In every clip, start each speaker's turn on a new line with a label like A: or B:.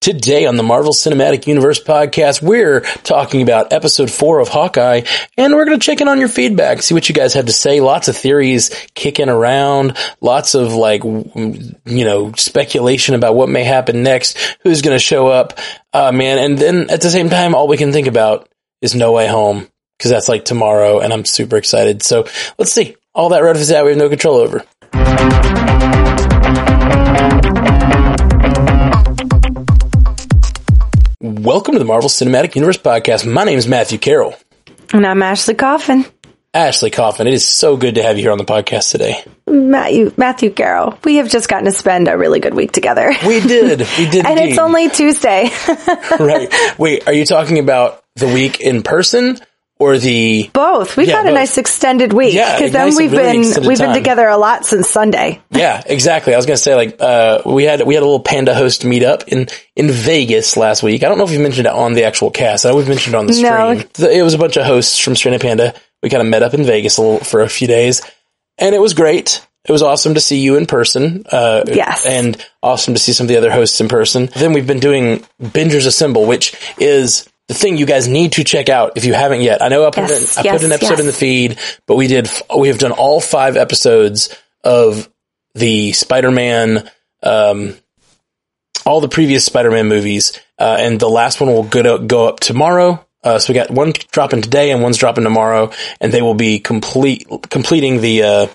A: Today on the Marvel Cinematic Universe podcast, we're talking about episode four of Hawkeye, and we're going to check in on your feedback, see what you guys have to say. Lots of theories kicking around, lots of like, you know, speculation about what may happen next, who's going to show up, uh, man. And then at the same time, all we can think about is No Way Home, because that's like tomorrow, and I'm super excited. So let's see. All that red is out we have no control over. Welcome to the Marvel Cinematic Universe podcast. My name is Matthew Carroll.
B: And I'm Ashley Coffin.
A: Ashley Coffin, it is so good to have you here on the podcast today.
B: Matthew, Matthew Carroll. We have just gotten to spend a really good week together.
A: We did. We did.
B: and
A: indeed.
B: it's only Tuesday.
A: right. Wait, are you talking about the week in person or the
B: both. We've
A: Yeah,
B: had a nice extended week
A: Yeah,
B: because
A: a
B: then
A: nice,
B: we've
A: really
B: been we've been together a lot since Sunday.
A: Yeah, exactly. I was gonna say like uh we had we had a little panda host meetup in in Vegas last week. I don't know if you mentioned it on the actual cast. I know we've mentioned it on the stream.
B: No.
A: It was a bunch of hosts from Stranded Panda. We kind of met up in Vegas a little for a few days, and it was great. It was awesome to see you in person. Uh,
B: Yes.
A: and awesome to see some of the other hosts in person. Then we've been doing Bingers Assemble, which is the thing you guys need to check out if you haven't yet. I know I put,
B: Yes,
A: an, I
B: yes,
A: put an episode
B: yes.
A: in the feed, but we did, we have done all five episodes of the Spider-Man, um, all the previous Spider-Man movies, uh, and the last one will go, go up tomorrow. Uh, so we got one dropping today and one's dropping tomorrow, and they will be complete, completing the, uh,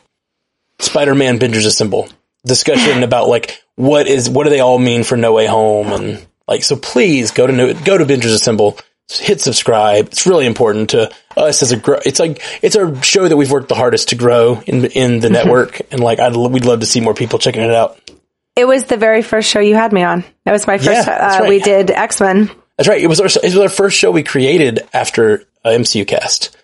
A: Spider-Man Bingers Assemble discussion about like what is what do they all mean for No Way Home and like so please go to no, go to Bingers Assemble hit subscribe it's really important to us as a gr- it's like it's a show that we've worked the hardest to grow in in the network and like I'd we'd love to see more people checking it out
B: It was the very first show you had me on. That was my first.
A: Yeah,
B: uh,
A: right.
B: We did X Men.
A: that's right it was our it was our first show we created after uh, MCU cast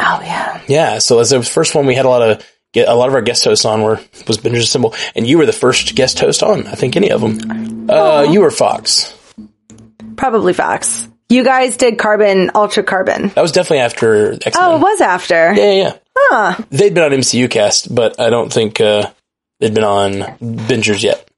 B: Oh yeah.
A: Yeah, so as the first one, we had a lot of get a lot of our guest hosts on were was Bingers Assemble, and you were the first guest host on. I think any of them. Uh, you were Fox.
B: Probably Fox. You guys did Carbon Ultra Carbon.
A: That was definitely after X.
B: Oh, it was after.
A: yeah, yeah, yeah. They'd been on MCU cast, but I don't think uh, they'd been on Bingers yet.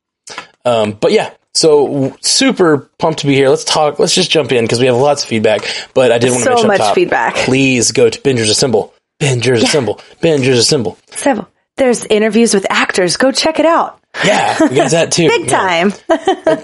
A: Um, but yeah, so super pumped to be here. Let's talk. Let's just jump in because we have lots of feedback. But I did want to
B: So
A: mention
B: much
A: top,
B: feedback.
A: Please go to Bingers Assemble. Bingers Assemble. Bingers Assemble.
B: Symbol. there's interviews with actors. Go check it out.
A: Yeah, we got that too.
B: Big
A: Yeah.
B: time.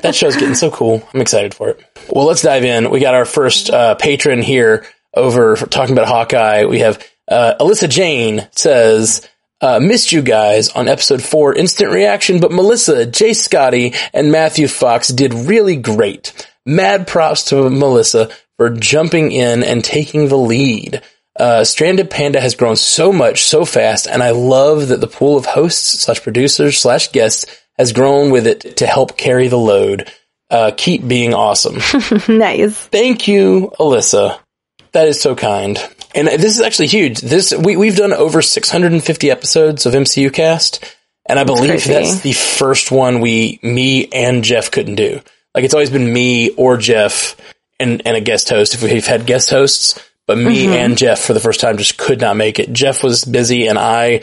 A: that show's getting so cool. I'm excited for it. Well, let's dive in. We got our first uh, patron here over talking about Hawkeye. We have uh, Alyssa Jane says, uh, "Missed you guys on episode four, instant reaction, but Melissa, Jay Scotty, and Matthew Fox did really great. Mad props to Melissa for jumping in and taking the lead." Uh, Stranded Panda has grown so much so fast, and I love that the pool of hosts slash producers slash guests has grown with it to help carry the load. Uh, keep being awesome.
B: nice.
A: Thank you, Alyssa. That is so kind. And this is actually huge. This we we've done over 650 episodes of MCU Cast, and I believe
B: crazy.
A: that's the first one we me and Jeff couldn't do. Like it's always been me or Jeff and and a guest host if we've had guest hosts, but me
B: Mm-hmm.
A: and Jeff for the first time just could not make it. Jeff was busy and I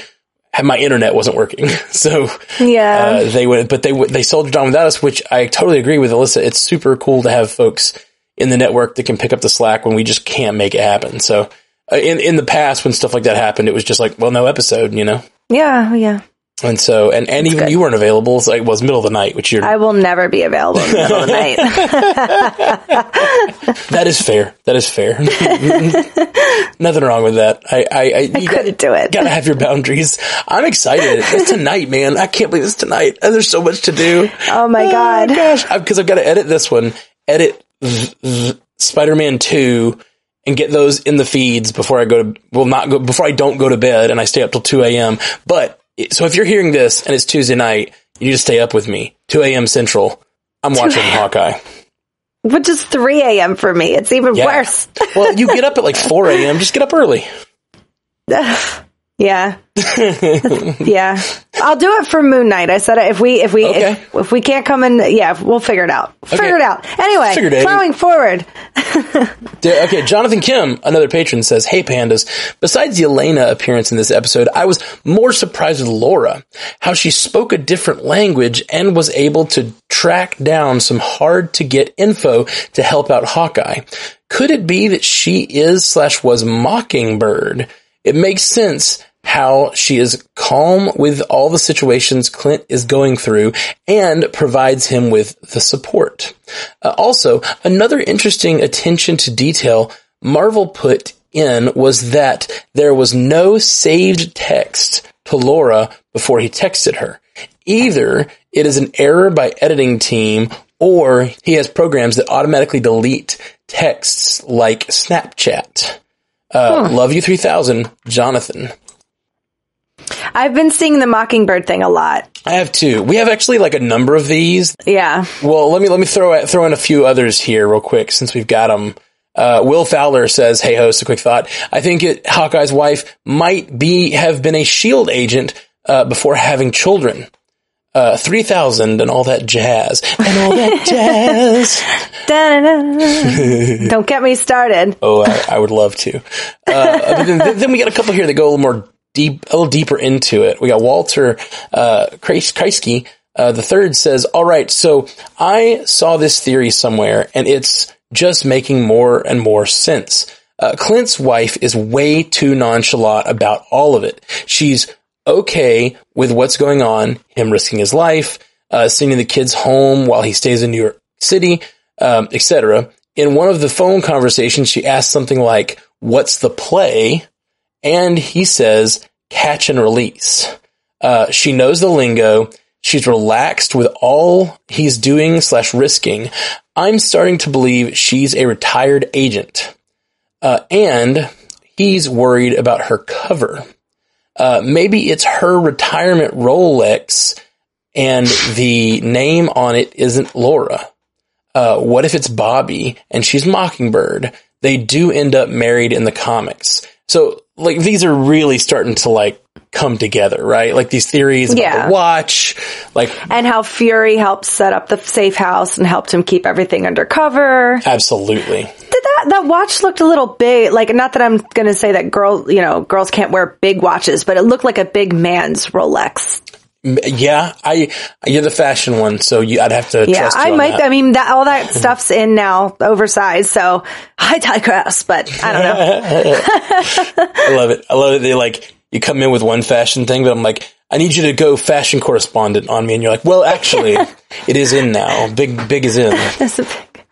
A: had my internet wasn't working. So
B: Yeah.
A: uh, they went, but they they soldiered on without us, which I totally agree with Alyssa. It's super cool to have folks in the network that can pick up the slack when we just can't make it happen. So uh, in in the past, when stuff like that happened, it was just like, well, no episode, you know.
B: yeah. Yeah.
A: And so, and and even
B: good.
A: you weren't available. Like it was middle of the night, which you're
B: I will never be available in the middle of the night.
A: that is fair. That is fair. Nothing wrong with that. I I, I, you got-
B: Couldn't do it.
A: Gotta have your boundaries. I'm excited. It's tonight, man. I can't believe it's tonight. And there's so much to do.
B: Oh my oh, god.
A: gosh, because I've got to edit this one, edit v- v- Spider-Man two, and get those in the feeds before I go to. Well, not go before I don't go to bed, and I stay up till two a.m. But so if you're hearing this and it's Tuesday night, you need to stay up with me. Two a.m. Central. I'm watching Hawkeye.
B: Which is 3 a.m. for me. It's even
A: Yeah.
B: worse.
A: Well, you get up at like four a.m. Just get up early.
B: Yeah. yeah. I'll do it for Moon Knight. I said it if we if we
A: Okay.
B: if, if we can't come in yeah, we'll figure it out. Figure
A: Okay.
B: it out. Anyway,
A: Figured it.
B: plowing forward.
A: D- Okay, Jonathan Kim, another patron, says, Hey pandas, besides the Yelena appearance in this episode, I was more surprised with Laura, how she spoke a different language and was able to track down some hard to get info to help out Hawkeye. Could it be that she is slash was Mockingbird? It makes sense how she is calm with all the situations Clint is going through and provides him with the support. Uh, also, another interesting attention to detail Marvel put in was that there was no saved text to Laura before he texted her. Either it is an error by editing team or he has programs that automatically delete texts like Snapchat. Uh, Love you 3000, Jonathan.
B: I've been seeing the Mockingbird thing a lot.
A: I have two. We have actually like a number of these.
B: Yeah.
A: Well, let me let me throw throw in a few others here real quick since we've got them. Uh, Will Fowler says, "Hey host, a quick thought. I think it, Hawkeye's wife might be have been a Shield agent uh, before having children. Uh, Three thousand and all that jazz and all that jazz.
B: Don't get me started.
A: Oh, I, I would love to. Uh, then, then we got a couple here that go a little more deep, a little deeper into it. We got Walter uh, Kreis- Kreisky. Uh, the third says, "All right, so I saw this theory somewhere, and it's just making more and more sense. Uh, Clint's wife is way too nonchalant about all of it. She's okay with what's going on, him risking his life, uh, sending the kids home while he stays in New York City, um, etc. In one of the phone conversations, she asks something like, "What's the play?" And he says, "Catch and release." Uh, she knows the lingo. She's relaxed with all he's doing slash risking. I'm starting to believe she's a retired agent. Uh, and he's worried about her cover. Uh, maybe it's her retirement Rolex and the name on it isn't Laura. Uh, what if it's Bobby and she's Mockingbird? They do end up married in the comics. So, like, these are really starting to, like, come together, right? Like, these theories about
B: Yeah.
A: the watch, like,
B: And how Fury helped set up the safe house and helped him keep everything undercover.
A: absolutely.
B: Did that that watch looked a little big? Like, not that I'm going to say that girls, you know, girls can't wear big watches, but it looked like a big man's Rolex.
A: Yeah, I, you're the fashion one, so you, I'd have to
B: Yeah,
A: trust you
B: I might.
A: that.
B: I mean, that all that stuff's in now, oversized. So I digress, but I don't know.
A: I love it. I love it. They like, you come in with one fashion thing, but I'm like, I need you to go fashion correspondent on me. And you're like, well, actually, it is in now. Big, big is in.
B: That's a big-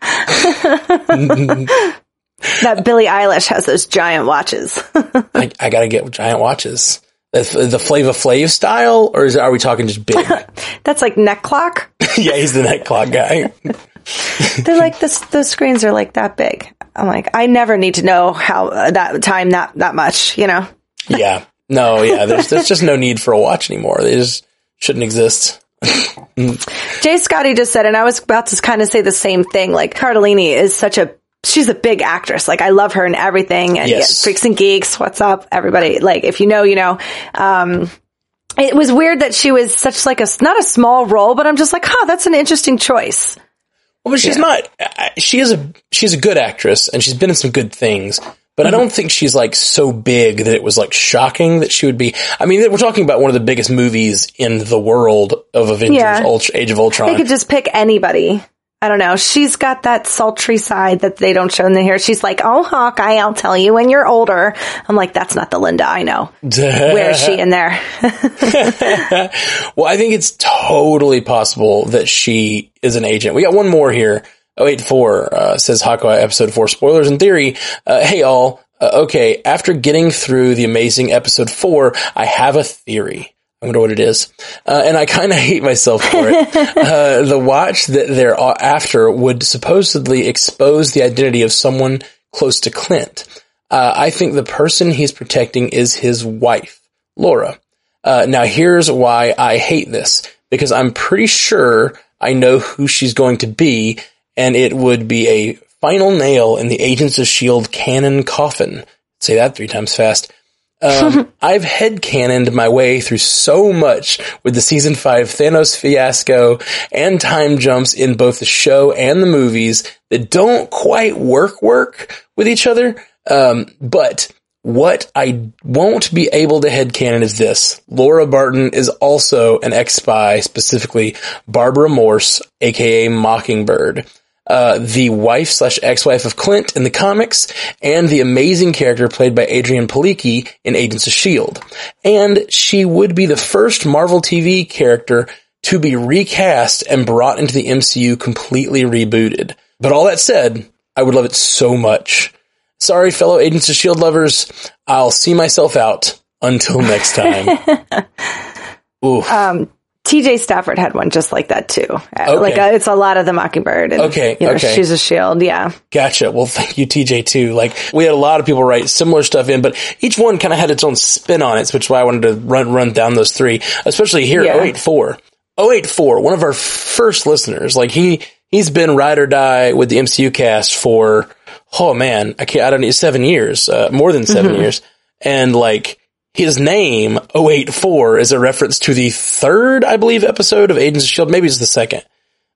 B: that Billie Eilish has those giant watches.
A: I, I gotta get giant watches. The, the Flava Flav style, or is are we talking just big?
B: That's like neck clock.
A: yeah, he's the neck clock guy.
B: They're like this. Those screens are like that big. I'm like, I never need to know how uh, that time that that much. You know.
A: yeah. No, yeah, there's, there's just no need for a watch anymore. They just shouldn't exist.
B: Jay Scotty just said, and I was about to kind of say the same thing. Like Cardellini is such a she's a big actress. Like I love her and everything. And
A: Yes.
B: yeah, Freaks and Geeks, what's up, everybody? Like if you know, you know. Um, it was weird that she was such like a not a small role, but I'm just like, huh, that's an interesting choice.
A: Well, but she's not. She is a she's a good actress, and she's been in some good things. But I don't think she's like so big that it was like shocking that she would be. I mean, we're talking about one of the biggest movies in the world of Avengers:
B: Yeah.
A: Ultra, Age of Ultron.
B: They could just pick anybody. I don't know. She's got that sultry side that they don't show in the hair. She's like, "Oh, Hawkeye, I'll tell you when you're older." I'm like, "That's not the Linda I know." Where is she in there?
A: Well, I think it's totally possible that she is an agent. We got one more here. 084 uh, says Hawkeye episode 4 spoilers in theory. Uh, hey all. Uh, okay, after getting through the amazing episode 4, I have a theory. I wonder what it is. Uh, and I kind of hate myself for it. uh, the watch that they're after would supposedly expose the identity of someone close to Clint. Uh, I think the person he's protecting is his wife, Laura. Uh, now here's why I hate this because I'm pretty sure I know who she's going to be, and it would be a final nail in the Agents of Shield canon coffin. Say that three times fast. Um, I've headcanoned my way through so much with the season five Thanos fiasco and time jumps in both the show and the movies that don't quite work work with each other. Um, but what I won't be able to headcanon is this. Laura Barton is also an ex-spy, specifically Barbara Morse, aka Mockingbird. Uh, the wife slash ex-wife of Clint in the comics, and the amazing character played by Adrianne Palicki in Agents of S.H.I.E.L.D. And she would be the first Marvel TV character to be recast and brought into the MCU completely rebooted. But all that said, I would love it so much. Sorry, fellow Agents of S.H.I.E.L.D. lovers, I'll see myself out until next time. Oof.
B: Um, TJ Stafford had one just like that too. Okay. Like uh, it's a lot of the Mockingbird. And,
A: okay.
B: You know,
A: okay.
B: She's a shield. Yeah.
A: Gotcha. Well, thank you, TJ too. Like we had a lot of people write similar stuff in, but each one kind of had its own spin on it, which is why I wanted to run, run down those three, especially here yeah. 084. 084, one of our first listeners, like he, he's been ride or die with the MCU cast for, oh man, I can't, I don't need seven years, uh, more than 7 mm-hmm. years. And like, his name, 084, is a reference to the third, I believe, episode of Agents of S.H.I.E.L.D. Maybe it's the second.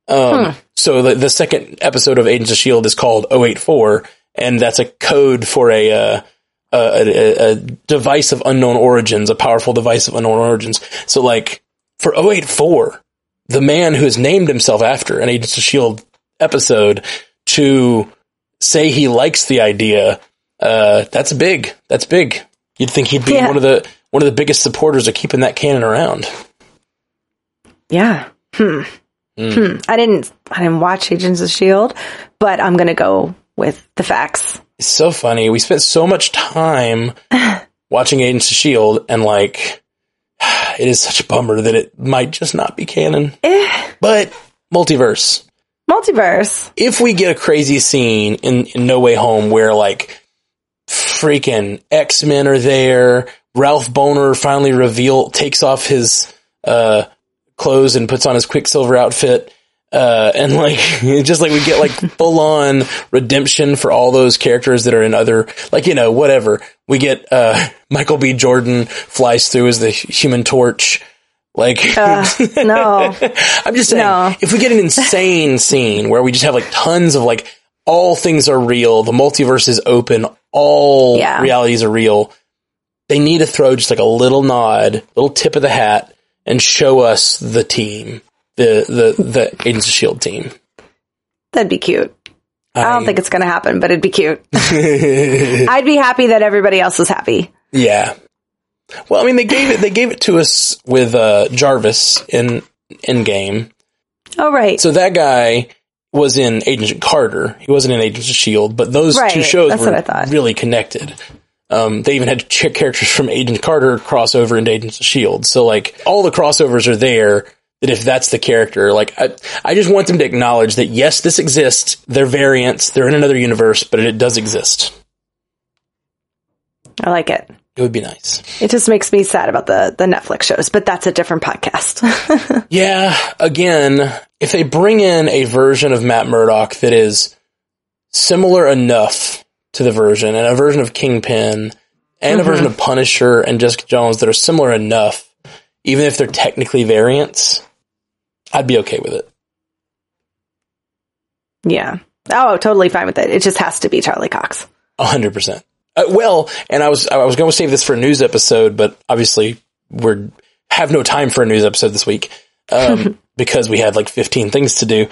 A: Um, hmm. so the, the second episode of Agents of S.H.I.E.L.D. is called 084, and that's a code for a, uh, a, a, a, device of unknown origins, a powerful device of unknown origins. So like, for 084, the man who has named himself after an Agents of S.H.I.E.L.D. episode to say he likes the idea, uh, that's big. That's big. You'd think he'd be yeah. one of the one of the biggest supporters of keeping that canon around.
B: Yeah. Hmm. Mm. Hmm. I didn't I didn't watch Agents of Shield, but I'm gonna go with the facts.
A: It's so funny. We spent so much time watching Agents of Shield and like it is such a bummer that it might just not be canon. Eh. But multiverse.
B: Multiverse.
A: If we get a crazy scene in, in No Way Home where like freaking X Men are there. Ralph Bohner finally reveal takes off his uh, clothes and puts on his Quicksilver outfit. Uh, and like, just like we get like full on redemption for all those characters that are in other, like, you know, whatever. We get, uh, Michael B. Jordan flies through as the human torch. Like, uh,
B: no,
A: I'm just saying, no. if we get an insane scene where we just have like tons of like, all things are real, the multiverse is open, all yeah. realities are real. They need to throw just like a little nod, little tip of the hat, and show us the team, the the the Agents of Shield team.
B: That'd be cute. I, I don't think it's going to happen, but it'd be cute. I'd be happy that everybody else is happy.
A: Yeah. Well, I mean, they gave it. They gave it to us with uh, Jarvis in Endgame.
B: Oh right.
A: So that guy was in Agent Carter. He wasn't in Agents of Shield, but those right, two shows were really connected. Um, they even had characters from Agent Carter cross over into Agents of Shield. So like all the crossovers are there. That if that's the character, like I, I just want them to acknowledge that yes, this exists. They're variants. They're in another universe, but it does exist.
B: I like it.
A: It would be nice.
B: It just makes me sad about the the Netflix shows, but that's a different podcast.
A: yeah, again, if they bring in a version of Matt Murdock that is similar enough to the version and a version of Kingpin and mm-hmm. a version of Punisher and Jessica Jones that are similar enough, even if they're technically variants, I'd be okay with it.
B: Yeah. Oh, totally fine with it. It just has to be Charlie Cox.
A: A hundred percent. Uh, well, and I was I was going to save this for a news episode, but obviously we're have no time for a news episode this week um, because we had like 15 things to do.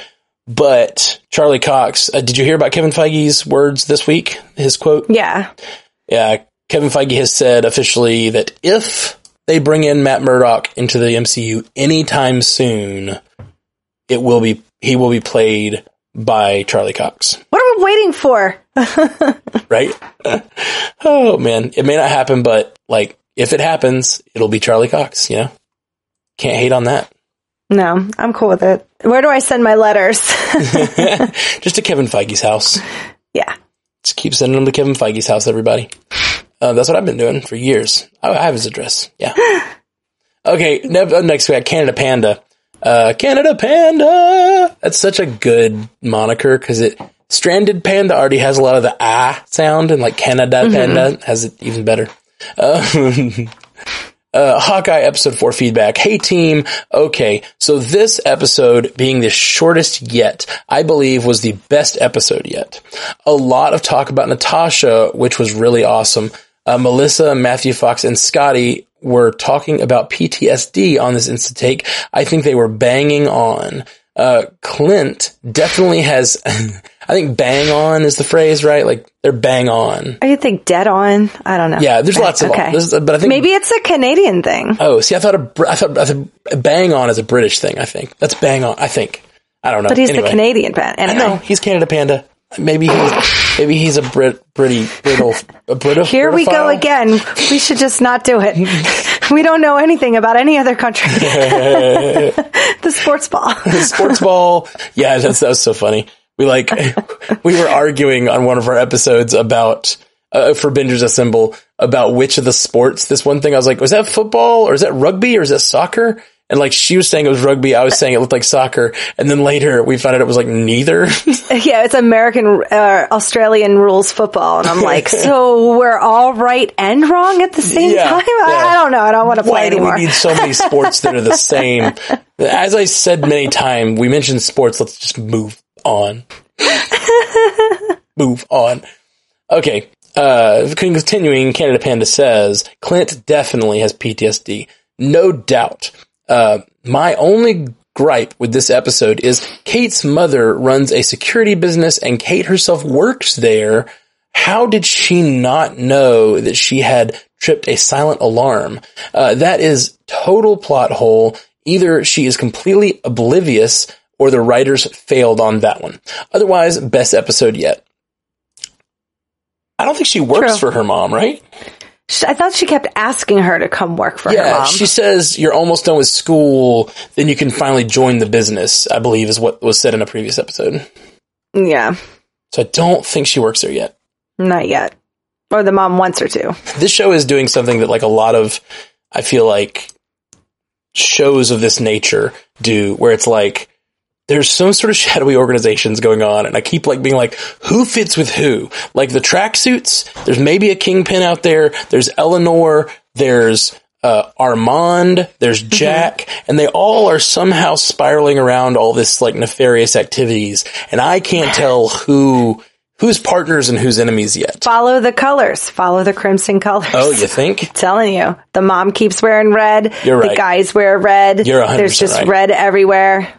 A: But Charlie Cox, uh, did you hear about Kevin Feige's words this week? His quote?
B: Yeah.
A: Yeah. Kevin Feige has said officially that if they bring in Matt Murdock into the MCU anytime soon, it will be he will be played by Charlie Cox.
B: What are we waiting for?
A: Right? oh man, it may not happen, but like if it happens, it'll be Charlie Cox. You know, can't hate on that.
B: No, I'm cool with it. Where do I send my letters?
A: Just to Kevin Feige's house.
B: Yeah.
A: Just keep sending them to Kevin Feige's house, everybody. Uh, that's what I've been doing for years. I have his address. Yeah. Okay. Next we got Canada Panda. Uh, Canada Panda. That's such a good moniker because it Stranded Panda already has a lot of the ah sound, and like Canada mm-hmm. Panda has it even better. Um, uh, Hawkeye episode four feedback. Hey team. Okay. So this episode being the shortest yet, I believe was the best episode yet. A lot of talk about Natasha, which was really awesome. Uh, Melissa, Matthew Fox, and Scotty were talking about PTSD on this instant take. I think they were banging on. Uh, Clint definitely has, I think bang on is the phrase, right? Like they're bang on.
B: I think dead on. I don't know.
A: Yeah, there's lots of,
B: okay.
A: but I think
B: maybe it's a Canadian thing.
A: Oh, see, I thought a, I thought, I thought bang on is a British thing. I think that's bang on. I think. I don't know.
B: But he's
A: anyway.
B: the Canadian panda. Anyway.
A: I know he's Canada panda. Maybe he's maybe he's a Brit, pretty brittle, a Brit.
B: Here we go again. We should just not do it. we don't know anything about any other country. the sports ball.
A: the sports ball. Yeah, that's, that was so funny. We like, we were arguing on one of our episodes about, uh, for Bingers Assemble about which of the sports this one thing. I was like, was that football or is that rugby or is that soccer? And like she was saying it was rugby, I was saying it looked like soccer, and then later we found out it was like neither.
B: yeah, it's American uh, Australian rules football, and I'm like, so we're all right and wrong at the same
A: Yeah,
B: time.
A: yeah.
B: I don't know. I don't want to play
A: Why do
B: anymore.
A: we need so many sports that are the same? As I said many times, we mentioned sports. Let's just move on. move on. Okay. Uh, continuing, Canada Panda says Clint definitely has PTSD, no doubt. Uh, my only gripe with this episode is Kate's mother runs a security business and Kate herself works there. How did she not know that she had tripped a silent alarm? Uh, that is total plot hole. Either she is completely oblivious or the writers failed on that one. Otherwise, best episode yet. I don't think she works
B: True.
A: for her mom, right?
B: I thought she kept asking her to come work for her mom.
A: she says you're almost done with school, then you can finally join the business, I believe is what was said in a previous episode.
B: yeah,
A: So I don't think she works there yet.
B: not yet. Or the mom wants her to.
A: This show is doing something that like a lot of, I feel like, shows of this nature do, where it's like, there's some sort of shadowy organizations going on, and I keep like being like, who fits with who? Like the tracksuits, there's maybe a kingpin out there, there's Eleanor, there's uh, Armand, there's Jack, and they all are somehow spiraling around all this like nefarious activities, and I can't tell who who's partners and who's enemies yet.
B: Follow the colors. Follow the crimson colors.
A: Oh, you think?
B: telling you, the mom keeps wearing red.
A: You're right.
B: The guys wear red.
A: You're 100%
B: There's just
A: right.
B: red everywhere.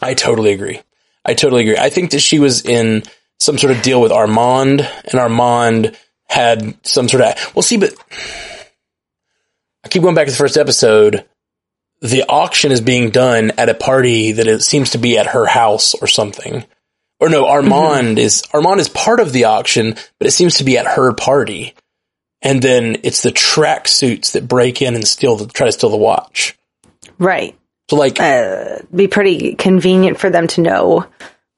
A: I totally agree. I totally agree. I think that she was in some sort of deal with Armand, and Armand had some sort of. Well, see, but I keep going back to the first episode. The auction is being done at a party that it seems to be at her house or something. Or no, Armand mm-hmm. is Armand is part of the auction, but it seems to be at her party. And then it's the track suits that break in and steal the try to steal the watch.
B: Right.
A: So like uh,
B: Be pretty convenient for them to know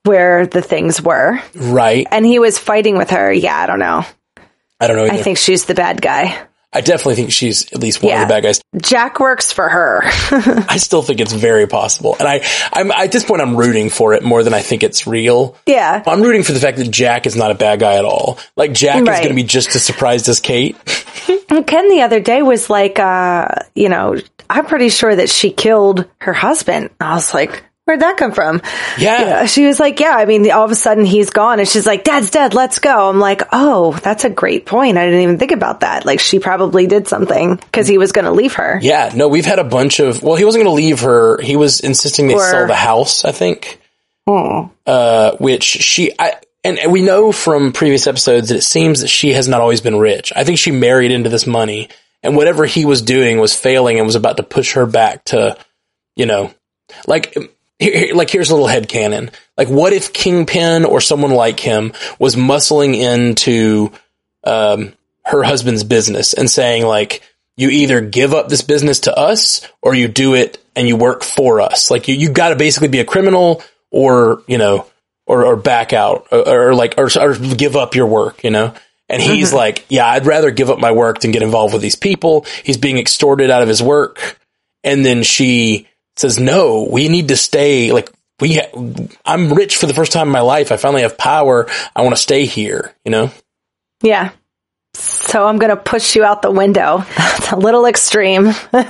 B: where the things were.
A: right,
B: And he was fighting with her. Yeah, I don't know.
A: I don't know.
B: I think she's the bad guy.
A: I definitely think she's at least one
B: Yeah.
A: of the bad guys.
B: Jack works for her.
A: I still think it's very possible, and I, I'm at this point, I'm rooting for it more than I think it's real.
B: yeah.
A: I'm rooting for the fact that Jack is not a bad guy at all. Like Jack is going to be just as surprised as Kate.
B: And Ken the other day was like, uh, you know, I'm pretty sure that she killed her husband. I was like, where'd that come from?
A: Yeah.
B: Yeah, She was like, yeah, I mean, all of a sudden he's gone and she's like, dad's dead. Let's go. I'm like, oh, that's a great point. I didn't even think about that. Like she probably did something because he was going to leave her.
A: Yeah, no, we've had a bunch of. Well, he wasn't going to leave her. He was insisting they
B: Or-
A: sell the house. I think.
B: Hmm.
A: Uh, which she, I, and we know from previous episodes that it seems that she has not always been rich. I think she married into this money, and whatever he was doing was failing and was about to push her back to, you know, like. Here, like here's a little head canon. Like, what if Kingpin or someone like him was muscling into um, her husband's business and saying like, you either give up this business to us or you do it and you work for us. Like you, you got to basically be a criminal or, you know, or, or back out or, or like, or, or give up your work, you know? And he's like, yeah, I'd rather give up my work than get involved with these people. He's being extorted out of his work. And then she says, no, we need to stay. Like we, ha- I'm rich for the first time in my life. I finally have power. I want to stay here, you know?
B: Yeah. So I'm going to push you out the window. It's a little extreme. I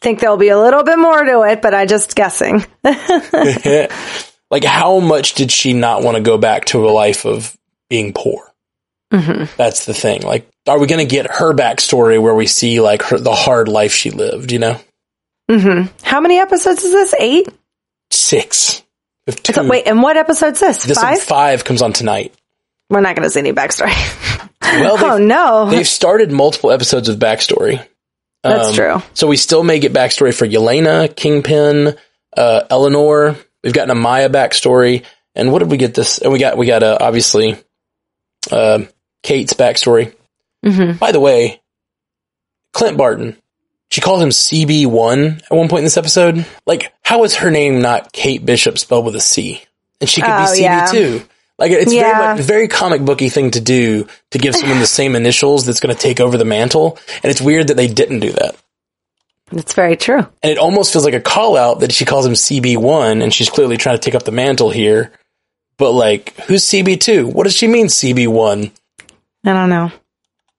B: think there'll be a little bit more to it, but I just guessing.
A: like, how much did she not want to go back to a life of being poor?
B: hmm
A: That's the thing. Like, are we going to get her backstory where we see like her, the hard life she lived? You know,
B: hmm How many episodes is this? Eight?
A: six. Two.
B: So, wait, and what episode's this?
A: this
B: Five?
A: five comes on tonight.
B: We're not going to see any backstory.
A: Well,
B: oh no.
A: they've started multiple episodes of backstory.
B: That's
A: Um,
B: true.
A: So we still may get backstory for Yelena, Kingpin, uh, Eleanor. We've gotten a Maya backstory, and what did we get this? And we got we got uh, obviously uh, Kate's backstory.
B: hmm
A: By the way, Clint Barton. She calls him CB1 at one point in this episode. Like, how is her name not Kate Bishop spelled with a C? And she could
B: Oh,
A: be. CB2. Like, it's very much, very comic booky thing to do to give someone the same initials that's going to take over the mantle. And it's weird that they didn't do that.
B: It's very true.
A: And it almost feels like a call out that she calls him CB1 and she's clearly trying to take up the mantle here. But like, who's CB2? What does she mean CB1?
B: I don't know.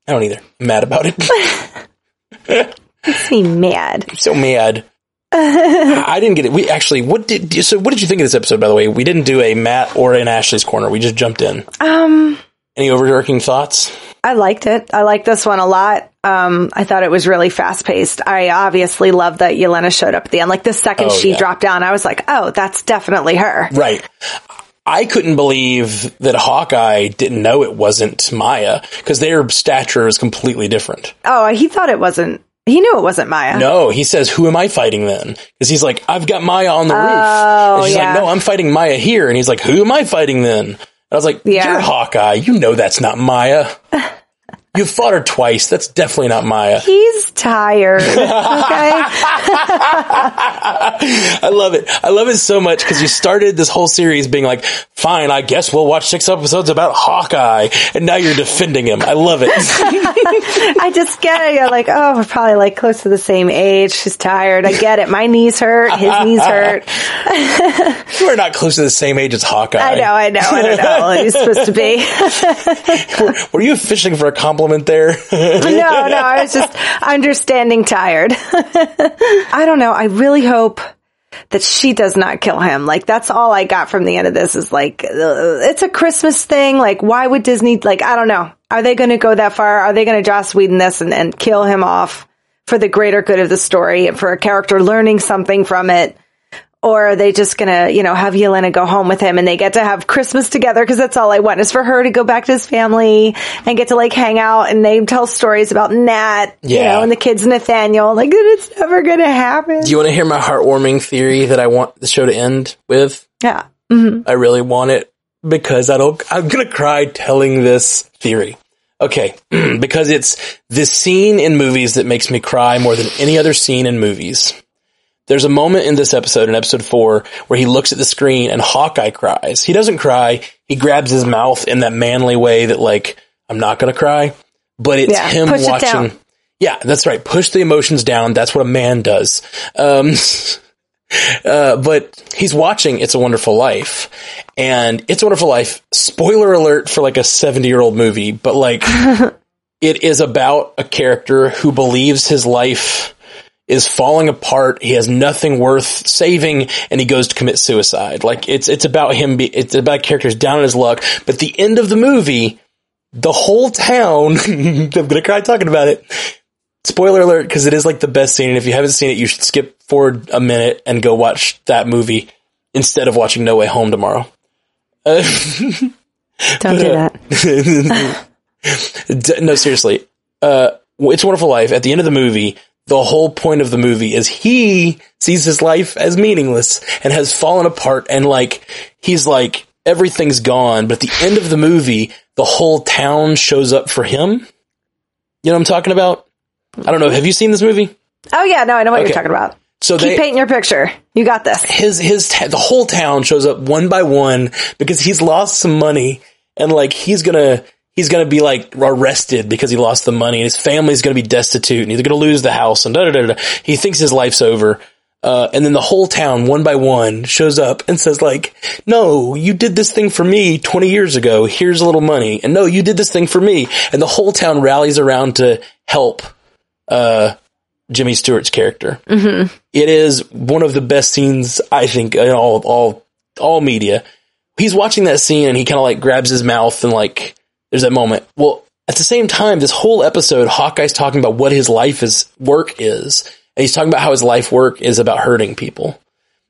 A: I don't either. I'm mad about it.
B: Makes me mad.
A: I'm so mad. I didn't get it. We actually, what did, so what did you think of this episode, by the way? We didn't do a Matt or an Ashley's corner. We just jumped in.
B: Um,
A: Any overarching thoughts?
B: I liked it. I liked this one a lot. Um, I thought it was really fast paced. I obviously love that Yelena showed up at the end. Like the second
A: Oh,
B: she
A: yeah.
B: dropped down, I was like, oh, that's definitely her.
A: Right. I couldn't believe that Hawkeye didn't know it wasn't Maya because their stature is completely different.
B: Oh, he thought it wasn't, he knew it wasn't Maya.
A: No, he says, "Who am I fighting then?" Because he's like, "I've got Maya on the roof."
B: Oh,
A: and she's
B: yeah.
A: like, "No, I'm fighting Maya here." And he's like, "Who am I fighting then?" And I was like,
B: Yeah.
A: "You're Hawkeye. You know that's not Maya. You've fought her twice. That's definitely not Maya."
B: He's tired. Okay.
A: I love it. I love it so much because you started this whole series being like, "Fine, I guess we'll watch six episodes about Hawkeye," and now you're defending him. I love it.
B: I just get it. You're like, oh, we're probably like close to the same age. She's tired. I get it. My knees hurt. His knees hurt.
A: you are not close to the same age as Hawkeye.
B: I know. I know. I don't know. He's supposed to be.
A: Were, were you fishing for a compliment there?
B: no, no, I was just understanding tired. I don't know. I really hope that she does not kill him. Like that's all I got from the end of this is like uh, it's a Christmas thing. Like why would Disney like I don't know. Are they going to go that far? Are they going to Joss Whedon this and, and kill him off for the greater good of the story and for a character learning something from it? Or are they just gonna, you know, have Yelena go home with him and they get to have Christmas together? Because that's all I want is for her to go back to his family and get to like hang out and they tell stories about Nat, you
A: Yeah.
B: know, and the kids Nathaniel. Like it's never gonna happen.
A: Do you want to hear my heartwarming theory that I want the show to end with?
B: yeah. Mm-hmm.
A: I really want it because I don't, I'm to cry telling this theory. Okay. because it's this scene in movies that makes me cry more than any other scene in movies. There's a moment in this episode, in episode four, where he looks at the screen and Hawkeye cries. He doesn't cry. He grabs his mouth in that manly way that like, I'm not going to cry, but it's
B: Yeah,
A: him
B: it
A: watching.
B: down.
A: Yeah, that's right. Push the emotions down. That's what a man does. Um, uh, but he's watching It's a Wonderful Life, and It's a Wonderful Life. Spoiler alert for like a seventy-year-old movie, but like it is about a character who believes his life is falling apart. He has nothing worth saving, and he goes to commit suicide. Like it's it's about him. Be, it's about characters down on his luck. But the end of the movie, the whole town. I'm gonna cry talking about it. Spoiler alert, because it is like the best scene. And if you haven't seen it, you should skip forward a minute and go watch that movie instead of watching No Way Home tomorrow. Uh,
B: Don't do that.
A: No, seriously. Uh, it's a Wonderful Life. At the end of the movie, the whole point of the movie is he sees his life as meaningless and has fallen apart and like, he's like, everything's gone. But at the end of the movie, the whole town shows up for him. You know what I'm talking about? I don't know. Have you seen this movie?
B: Oh yeah, no, I know what
A: Okay.
B: you're talking about.
A: So
B: Keep
A: they,
B: painting your picture. You got this.
A: his his ta- the whole town shows up one by one because he's lost some money and like he's gonna he's gonna be like arrested because he lost the money and his family's gonna be destitute and he's gonna lose the house and da da da da. He thinks his life's over. Uh, and then the whole town, one by one, shows up and says like, no, you did this thing for me 20 years ago. Here's a little money. And no, you did this thing for me. And the whole town rallies around to help, uh, Jimmy Stewart's character. Mm-hmm. is one of the best scenes, I think, in all, all, all media. He's watching that scene and he kind of like grabs his mouth and like, there's that moment. Well, at the same time, this whole episode, Hawkeye's talking about what his life is, work is. And he's talking about how his life work is about hurting people.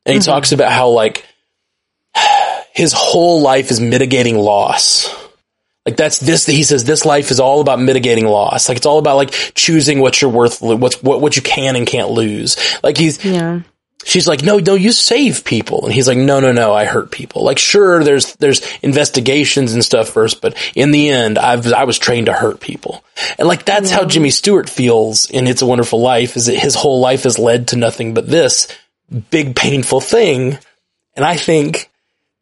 A: And he mm-hmm. talks about how like his whole life is mitigating loss. Like that's this, that he says this life is all about mitigating loss. Like it's all about like choosing what you're worth, what's, what, what you can and can't lose. Like he's, yeah she's like, no, no, you save people. And he's like, no, no, no, I hurt people. Like, sure, there's, there's investigations and stuff first, but in the end, I've, I was trained to hurt people. And like, that's yeah. how mm-hmm. Jimmy Stewart feels in It's a Wonderful Life is that his whole life has led to nothing but this big painful thing. And I think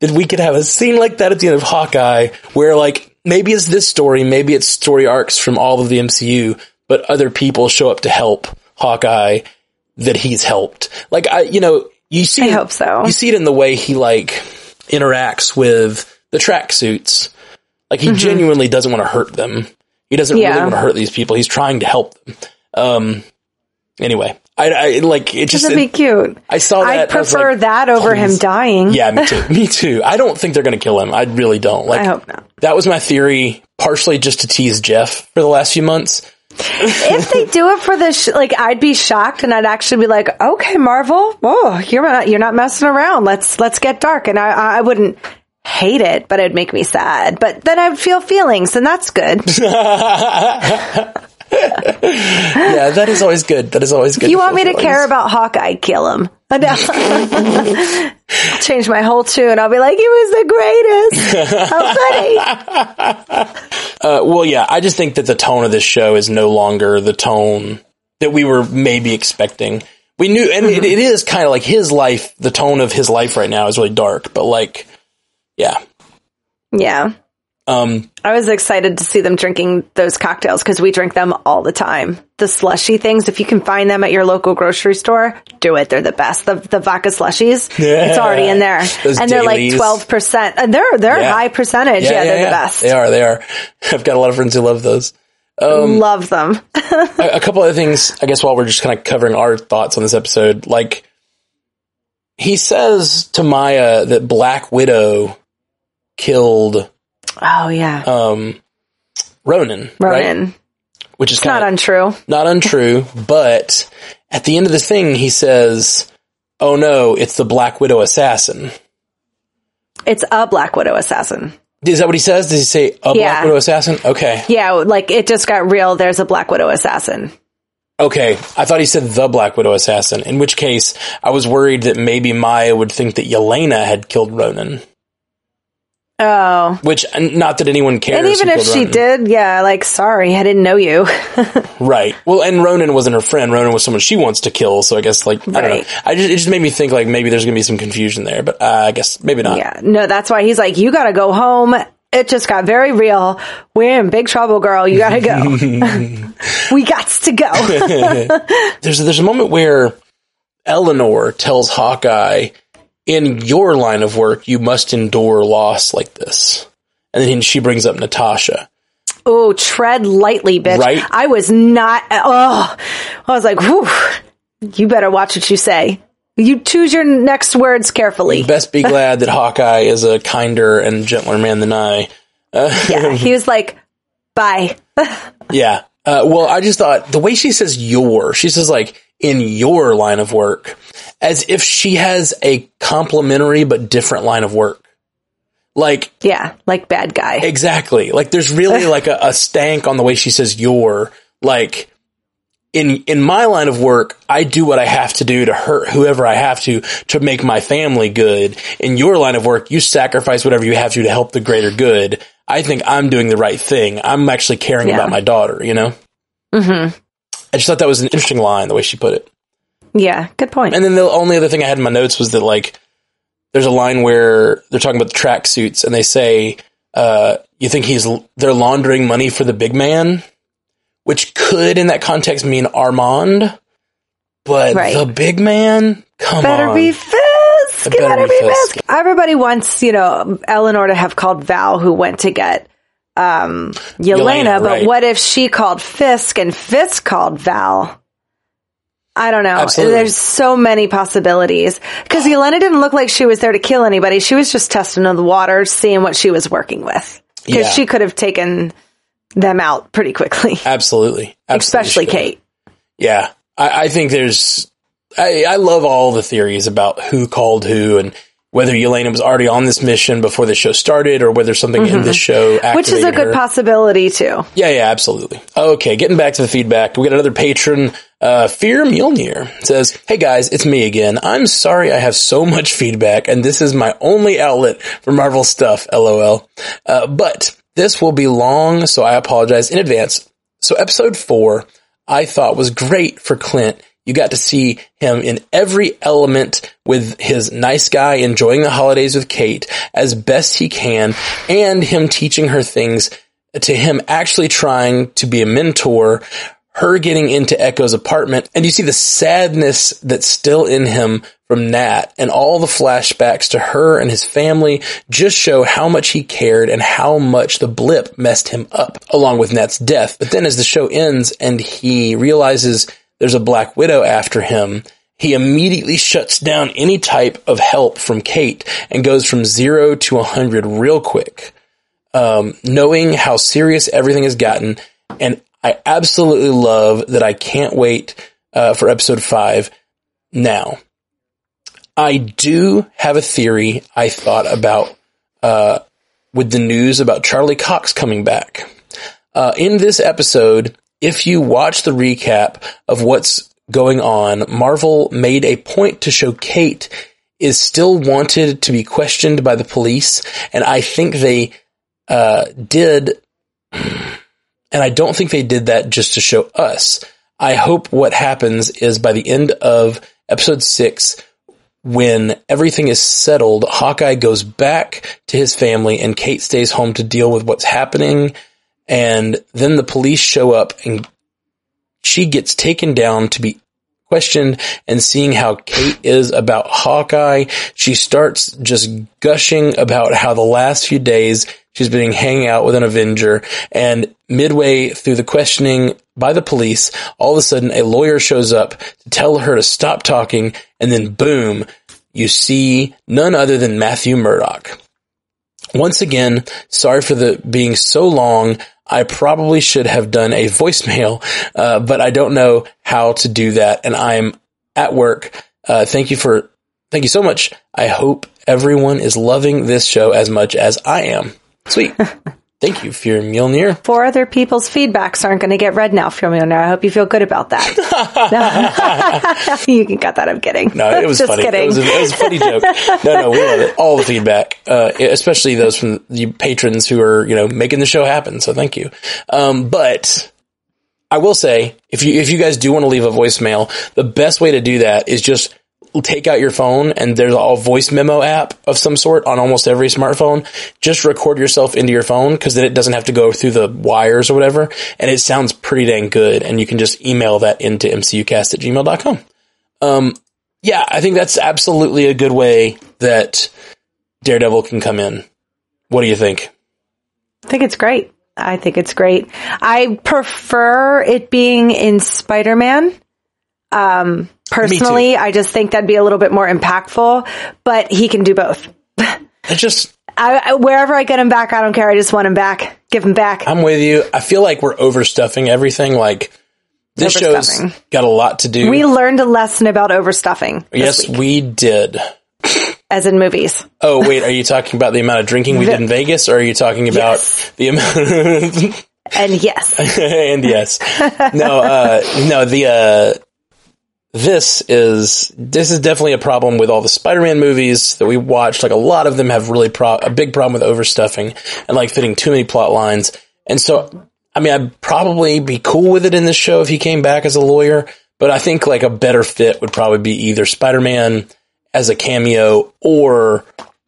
A: that we could have a scene like that at the end of Hawkeye where like, maybe it's this story, maybe it's story arcs from all of the MCU, but other people show up to help Hawkeye that he's helped. Like I, you know, you see,
B: I hope so.
A: You see it in the way he like interacts with the tracksuits. Like he mm-hmm. genuinely doesn't want to hurt them. He doesn't yeah. really want to hurt these people. He's trying to help them. Um, anyway, I, I like it just.
B: Doesn't be cute.
A: I saw that.
B: I'd prefer like, that over him dying.
A: Yeah, me too. me too. I don't think they're going to kill him. I really don't. Like, I
B: hope not.
A: That was my theory, partially just to tease Jeff for the last few months
B: if they do it for this, sh- like I'd be shocked, and I'd actually be like, "Okay, Marvel, oh, you're not you're not messing around. Let's let's get dark." And I I wouldn't hate it, but it'd make me sad. But then I'd feel feelings, and that's good.
A: yeah, that is always good. That is always good.
B: You want me to care about Hawkeye, kill him. Change my whole tune. I'll be like, he was the greatest. How
A: funny. Uh, well, yeah, I just think that the tone of this show is no longer the tone that we were maybe expecting. We knew, and mm-hmm. it, it is kind of like his life, the tone of his life right now is really dark, but like, yeah.
B: Yeah. Um, I was excited to see them drinking those cocktails because we drink them all the time. The slushy things, if you can find them at your local grocery store, do it. They're the best. The, the vodka slushies, yeah. it's already in there, those and they're like twelve percent. And they're they're yeah. high percentage. Yeah, yeah they're the best.
A: They are. They are. I've got a lot of friends who love those.
B: Um, love them.
A: a, a couple other things, I guess, while we're just kind of covering our thoughts on this episode, like he says to Maya that Black Widow killed
B: Oh yeah.
A: Um, Ronin.
B: Ronin. Right?
A: Which is
B: not untrue.
A: Not untrue, but at the end of the thing, he says, "Oh no, it's the Black Widow assassin."
B: It's a Black Widow assassin.
A: Is that what he says? Does he say a yeah. Black Widow assassin? Okay.
B: Yeah, like it just got real. There's a Black Widow assassin.
A: Okay, I thought he said the Black Widow assassin. In which case, I was worried that maybe Maya would think that Yelena had killed Ronin.
B: Oh.
A: Which, not that anyone cares.
B: And even if she Ronin. did, yeah, like, sorry, I didn't know you.
A: right. Well, and Ronin wasn't her friend. Ronin was someone she wants to kill. So I guess, like, right. I don't know. I just, it just made me think, like, maybe there's going to be some confusion there, but uh, I guess maybe not.
B: Yeah. No, that's why he's like, you got to go home. It just got very real. We're in big trouble, girl. You got to go. we got to go.
A: there's, there's a moment where Eleanor tells Hawkeye, in your line of work, you must endure loss like this. And then she brings up Natasha.
B: Oh, tread lightly, bitch. Right? I was not, oh, I was like, whew, you better watch what you say. You choose your next words carefully.
A: You best be glad that Hawkeye is a kinder and gentler man than I.
B: Uh, yeah, he was like, bye.
A: yeah. Uh, well, I just thought the way she says your, she says like, in your line of work as if she has a complementary but different line of work. Like,
B: yeah, like bad guy.
A: Exactly. Like there's really like a, a stank on the way she says your, like, in in my line of work, I do what I have to do to hurt whoever I have to to make my family good. In your line of work, you sacrifice whatever you have to to help the greater good. I think I'm doing the right thing. I'm actually caring yeah. about my daughter, you know? Mm-hmm. I just thought that was an interesting line, the way she put it.
B: Yeah, good point.
A: And then the only other thing I had in my notes was that like there's a line where they're talking about the track suits and they say, uh, you think he's they're laundering money for the big man, which could in that context mean Armand. but
B: Right.
A: the big man, come
B: better
A: on.
B: be Fisk.
A: It better
B: better
A: be
B: be
A: Fisk.
B: Fisk. Everybody wants, you know, Eleanor to have called Val, who went to get um, Yelena,
A: Yelena,
B: but
A: right.
B: what if she called Fisk and Fisk called Val? I don't know.
A: Absolutely.
B: There's so many possibilities because Yelena didn't look like she was there to kill anybody. She was just testing the waters, seeing what she was working with. Because
A: Yeah.
B: she could have taken them out pretty quickly,
A: Absolutely. Absolutely
B: especially. Kate.
A: Yeah. I, I think there's, I, I love all the theories about who called who and whether Yelena was already on this mission before the show started or whether something in the show activated
B: Mm-hmm. Which is a good
A: her.
B: possibility too.
A: Yeah, yeah, absolutely. Okay, getting back to the feedback, we got another patron, uh, Fear Mjolnir says, Hey guys, it's me again. I'm sorry I have so much feedback and this is my only outlet for Marvel stuff, lol. Uh, but this will be long, so I apologize in advance. So episode four, I thought was great for Clint. You got to see him in every element with his nice guy enjoying the holidays with Kate as best he can and him teaching her things to him actually trying to be a mentor, her getting into Echo's apartment, and you see the sadness that's still in him from Nat, and all the flashbacks to her and his family just show how much he cared and how much the blip messed him up, along with Nat's death. But then as the show ends and he realizes there's a Black Widow after him, he immediately shuts down any type of help from Kate and goes from zero to a hundred real quick um, knowing how serious everything has gotten. And I absolutely love that I can't wait uh, for episode five now. I do have a theory I thought about uh, with the news about Charlie Cox coming back. Uh, in this episode, if you watch the recap of what's going on, Marvel made a point to show Kate is still wanted to be questioned by the police, and I think they uh, did, and I don't think they did that just to show us. I hope what happens is by the end of episode six, when everything is settled, Hawkeye goes back to his family and Kate stays home to deal with what's happening. And then the police show up and she gets taken down to be questioned and seeing how Kate is about Hawkeye, she starts just gushing about how the last few days she's been hanging out with an Avenger. And midway through the questioning by the police, all of a sudden a lawyer shows up to tell her to stop talking. And then boom, you see none other than Matthew Murdock. Once again, sorry for the being so long. I probably should have done a voicemail, uh, but I don't know how to do that, and I'm at work. Uh, thank you for, thank you so much. I hope everyone is loving this show as much as I am. Sweet. thank you, Fear Mjolnir.
B: Four other people's feedbacks aren't going to get read now, Filmioner. I hope you feel good about that. you can cut that. I'm kidding.
A: No, it was
B: Just
A: funny.
B: kidding.
A: It was, a, it was a funny joke. No, no, we love it. All the feedback, uh, especially those from the patrons who are, you know, making the show happen. So thank you. Um, but I will say, if you, if you guys do want to leave a voicemail, the best way to do that is just take out your phone and there's a voice memo app of some sort on almost every smartphone. Just record yourself into your phone because then it doesn't have to go through the wires or whatever. And it sounds pretty dang good. And you can just email that into mcucast at gmail.com. Um, yeah, I think that's absolutely a good way that Daredevil can come in. What do you think?
B: I think it's great. I think it's great. I prefer it being in Spider-Man. Um, personally, I just think that'd be a little bit more impactful, but he can do both.
A: It just,
B: I, I, wherever I get him back, I don't care. I just want him back. Give him back.
A: I'm with you. I feel like we're overstuffing everything. Like this show's got a lot to do.
B: we learned a lesson about overstuffing.
A: yes,
B: week,
A: we did.
B: as in movies.
A: Oh, wait, are you talking about the amount of drinking we did in Vegas or are you talking about
B: Yes.
A: the amount?
B: And yes,
A: and yes, no, uh, no, the, uh, this is, this is definitely a problem with all the Spider-Man movies that we watched. Like a lot of them have really pro- a big problem with overstuffing and like fitting too many plot lines. And so, I mean, I'd probably be cool with it in this show if he came back as a lawyer, but I think like a better fit would probably be either Spider-Man as a cameo or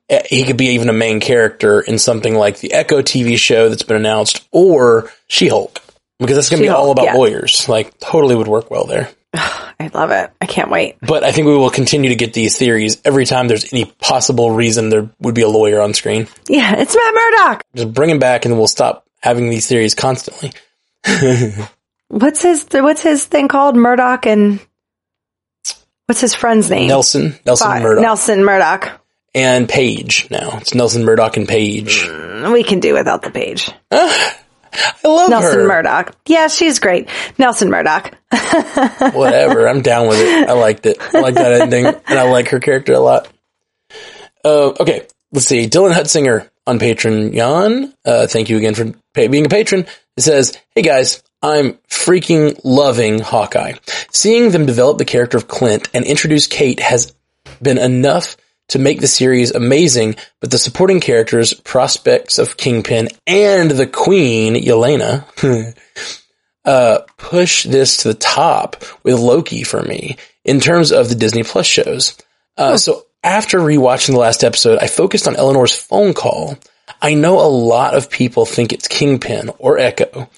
A: eh, he could be even a main character in something like the Echo TV show that's been announced or She-Hulk because that's going to be all about
B: yeah.
A: lawyers. Like totally would work well there.
B: I love it. I can't wait.
A: But I think we will continue to get these theories every time there's any possible reason there would be a lawyer on screen.
B: Yeah, it's Matt Murdock.
A: Just bring him back and we'll stop having these theories constantly.
B: What's his What's his thing called? Murdock and what's his friend's name?
A: Nelson, Nelson Murdock.
B: Nelson Murdock.
A: and Page now. It's Nelson Murdock and Page.
B: Mm, we can do without the page. Ah.
A: I love
B: Nelson
A: her.
B: Murdock. Yeah, she's great. Nelson Murdock.
A: Whatever. I'm down with it. I liked it. I like that ending, and I like her character a lot. Uh, okay, let's see. Dylan Hutzinger on Patreon. Uh, thank you again for pay- being a patron. It says, "Hey guys, I'm freaking loving Hawkeye. Seeing them develop the character of Clint and introduce Kate has been enough." To make the series amazing, but the supporting characters, prospects of Kingpin, and the Queen, Yelena, uh, push this to the top with Loki for me in terms of the Disney Plus shows. Uh, so after rewatching the last episode, I focused on Eleanor's phone call. I know a lot of people think it's Kingpin or Echo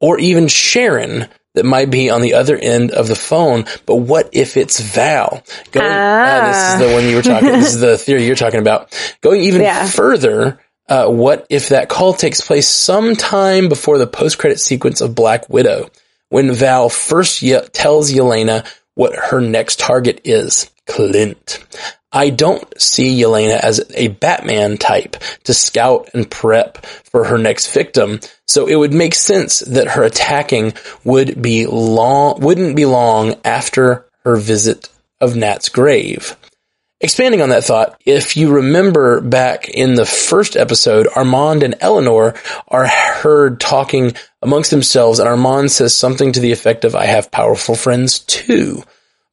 A: or even Sharon that might be on the other end of the phone. But what if it's Val? Going, uh, this is the one you were talking. this is the theory you're talking about. Going even
B: Yeah.
A: further, uh, what if that call takes place sometime before the post-credit sequence of Black Widow, when Val first ye- tells Yelena what her next target is? Clint. I don't see Yelena as a Batman type to scout and prep for her next victim, so it would make sense that her attacking would be long, wouldn't be long after her visit of Nat's grave. Expanding on that thought, if you remember back in the first episode, Armand and Eleanor are heard talking amongst themselves and Armand says something to the effect of, I have powerful friends too.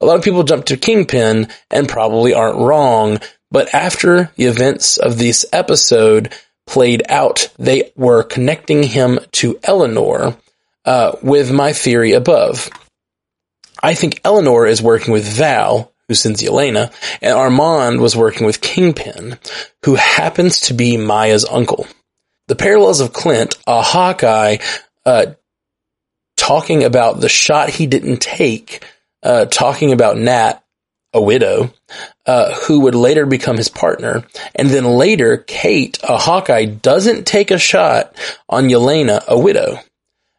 A: A lot of people jump to Kingpin and probably aren't wrong, but after the events of this episode played out, they were connecting him to Eleanor, uh, with my theory above. I think Eleanor is working with Val, who sends Yelena, and Armand was working with Kingpin, who happens to be Maya's uncle. The parallels of Clint, a Hawkeye, uh, talking about the shot he didn't take, uh, talking about Nat, a widow, uh, who would later become his partner, and then later Kate, a Hawkeye, doesn't take a shot on Yelena, a widow.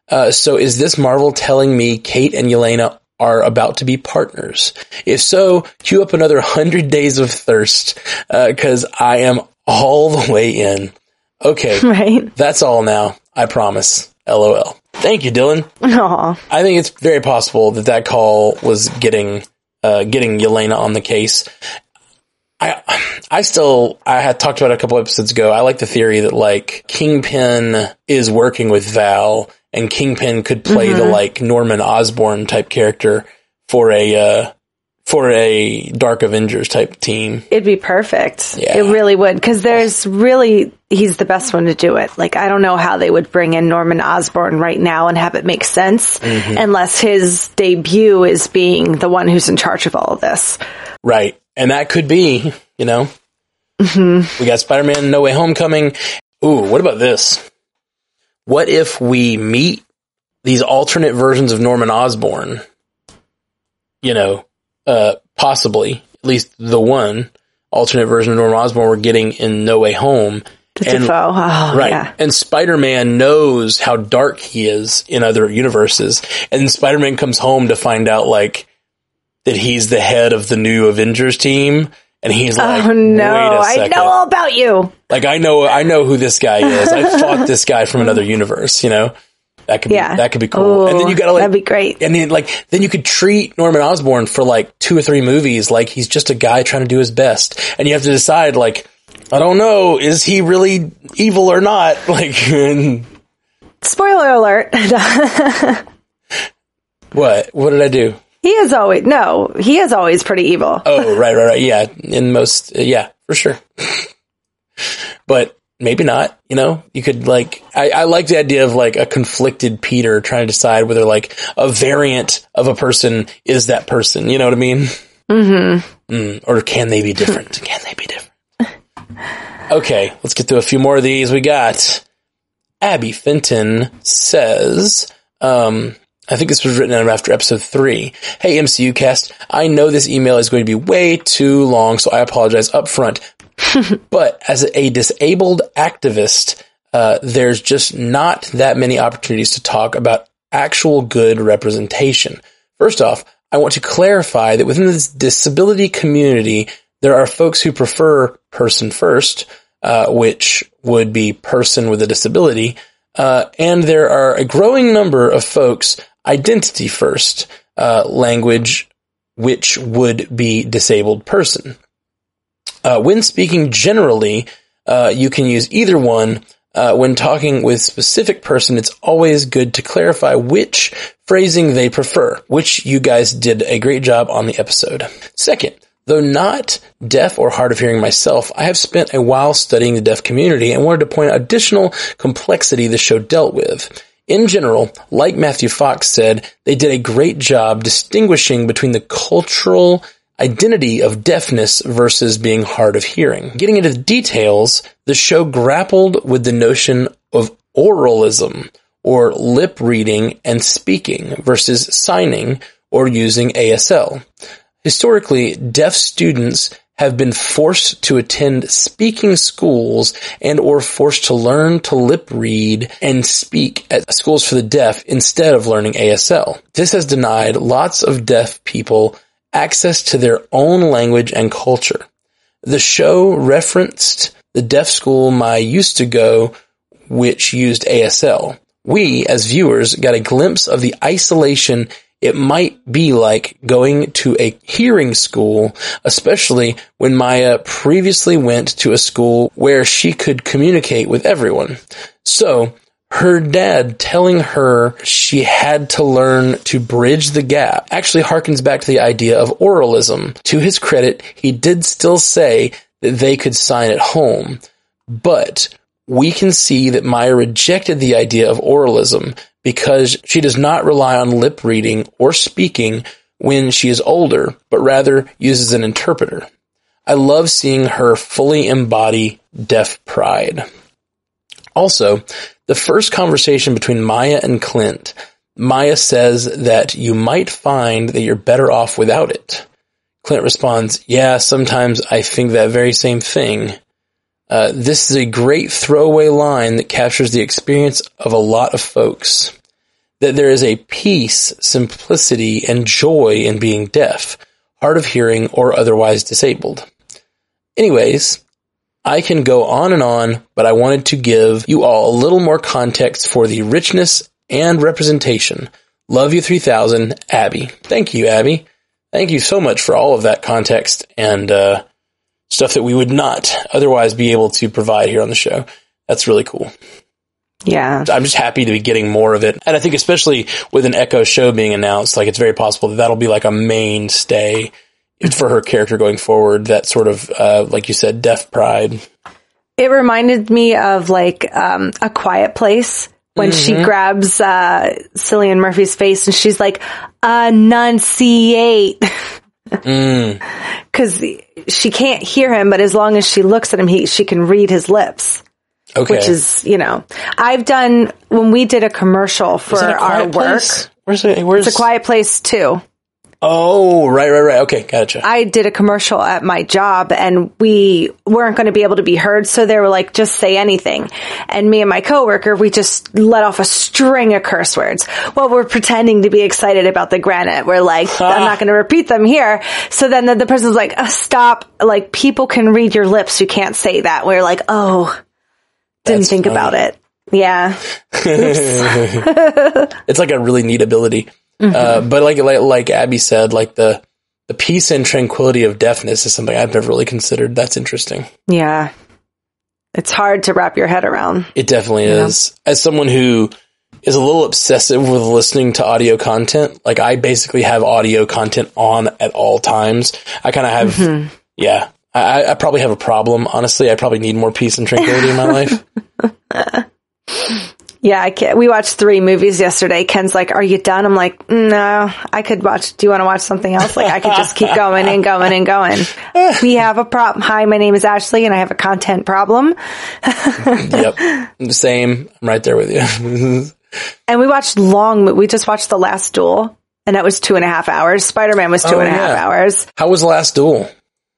A: Uh, so is this Marvel telling me Kate and Yelena are about to be partners? If so, cue up another hundred days of thirst, uh, cause I am all the way in. Okay.
B: Right?
A: That's all now. I promise. LOL. Thank you, Dylan.
B: Aw.
A: I think it's very possible that that call was getting, uh, getting Yelena on the case. I, I still, I had talked about it a couple episodes ago. I like the theory that like Kingpin is working with Val and Kingpin could play the like Norman Osborn type character for a, uh, for a Dark Avengers type team.
B: It'd be perfect.
A: Yeah.
B: It really would. Because there's really, he's the best one to do it. Like, I don't know how they would bring in Norman Osborn right now and have it make sense
A: Mm-hmm.
B: unless his debut is being the one who's in charge of all of this.
A: Right. And that could be, you know, we got Spider-Man No Way Homecoming. Ooh, what about this? What if we meet these alternate versions of Norman Osborn? You know, uh, possibly, at least the one alternate version of Norman Osborn we're getting in No Way Home. And-.
B: Oh,
A: Right.
B: yeah.
A: And Spider-Man knows how dark he is in other universes. And Spider-Man comes home to find out like that he's the head of the new Avengers team. And he's like,
B: Oh no, I know all about you.
A: Like I know, I know who this guy is. I fought this guy from another universe, you know? That could
B: Yeah.
A: be, that could be cool. and then you gotta like,
B: that'd be great.
A: and then like, then you could treat Norman Osborn for like two or three movies like he's just a guy trying to do his best. And you have to decide like, I don't know, is he really evil or not? Like, and
B: Spoiler alert.
A: what? What did I do?
B: he is always, no, he is always pretty evil.
A: Oh, right, right, right. Yeah. In most, yeah, for sure. but maybe not, you know, you could like, I, I like the idea of like a conflicted Peter trying to decide whether like a variant of a person is that person. You know what I mean? Mm-hmm. Mm, or can they be different? can they be different? Okay. Let's get through a few more of these. We got Abby Fenton says, um, I think this was written after episode three. Hey, MCU cast, I know this email is going to be way too long, so I apologize up front. but as a disabled activist, uh, there's just not that many opportunities to talk about actual good representation. First off, I want to clarify that within this disability community, there are folks who prefer person first, uh, which would be person with a disability, uh, and there are a growing number of folks identity first, uh, language, which would be disabled person. Uh, when speaking generally, uh, you can use either one. Uh, when talking with specific person, it's always good to clarify which phrasing they prefer, which you guys did a great job on the episode. Second, Though not deaf or hard of hearing myself, I have spent a while studying the deaf community and wanted to point out additional complexity the show dealt with. In general, like Matthew Fox said, they did a great job distinguishing between the cultural identity of deafness versus being hard of hearing. Getting into the details, the show grappled with the notion of oralism, or lip reading and speaking versus signing or using ASL. Historically, deaf students have been forced to attend speaking schools and or forced to learn to lip read and speak at schools for the deaf instead of learning ASL. This has denied lots of deaf people access to their own language and culture. The show referenced the deaf school Mai used to go, which used ASL. We, as viewers, got a glimpse of the isolation it might be like going to a hearing school, especially when Maya previously went to a school where she could communicate with everyone. So, her dad telling her she had to learn to bridge the gap actually harkens back to the idea of oralism. To his credit, he did still say that they could sign at home, but we can see that Maya rejected the idea of oralism because she does not rely on lip reading or speaking when she is older, but rather uses an interpreter. I love seeing her fully embody deaf pride. Also, the first conversation between Maya and Clint, Maya says that you might find that you're better off without it. Clint responds, yeah, sometimes I think that very same thing. Uh, this is a great throwaway line that captures the experience of a lot of folks. That there is a peace, simplicity, and joy in being deaf, hard of hearing, or otherwise disabled. Anyways, I can go on and on, but I wanted to give you all a little more context for the richness and representation. Love you 3000, Abby. Thank you, Abby. Thank you so much for all of that context and, uh, stuff that we would not otherwise be able to provide here on the show. That's really cool.
B: Yeah.
A: I'm just happy to be getting more of it. And I think especially with an Echo show being announced, like it's very possible that that'll be like a mainstay for her character going forward. That sort of, uh, like you said, deaf pride.
B: It reminded me of like, um, a quiet place when mm-hmm. she grabs, uh, Cillian Murphy's face and she's like, enunciate. mm. Cause she can't hear him, but as long as she looks at him, he, she can read his lips. Okay. Which is, you know, I've done, when we did a commercial for our work.
A: Place? Where's it? Where's
B: It's a quiet place too.
A: Oh, right, right, right. Okay, gotcha.
B: I did a commercial at my job and we weren't going to be able to be heard. So they were like, just say anything. And me and my coworker, we just let off a string of curse words. Well, we're pretending to be excited about the granite. We're like, I'm not going to repeat them here. So then the, the person's like, oh, stop. Like people can read your lips. You can't say that. We're like, oh, didn't That's think funny. about it. Yeah.
A: it's like a really neat ability. Mm-hmm. Uh, but like, like, like Abby said, like the, the peace and tranquility of deafness is something I've never really considered. That's interesting.
B: Yeah. It's hard to wrap your head around.
A: It definitely is. As someone who is a little obsessive with listening to audio content, like I basically have audio content on at all times. I kind of have, mm-hmm. yeah, I, I, probably have a problem. Honestly, I probably need more peace and tranquility in my life.
B: Yeah, I can't. we watched three movies yesterday. Ken's like, "Are you done?" I'm like, "No, I could watch. Do you want to watch something else?" Like, I could just keep going and going and going. we have a problem. Hi, my name is Ashley, and I have a content problem.
A: yep, same. I'm right there with you.
B: and we watched long. We just watched the last duel, and that was two and a half hours. Spider Man was two
A: Oh,
B: and a half
A: yeah.
B: hours.
A: How was the last duel?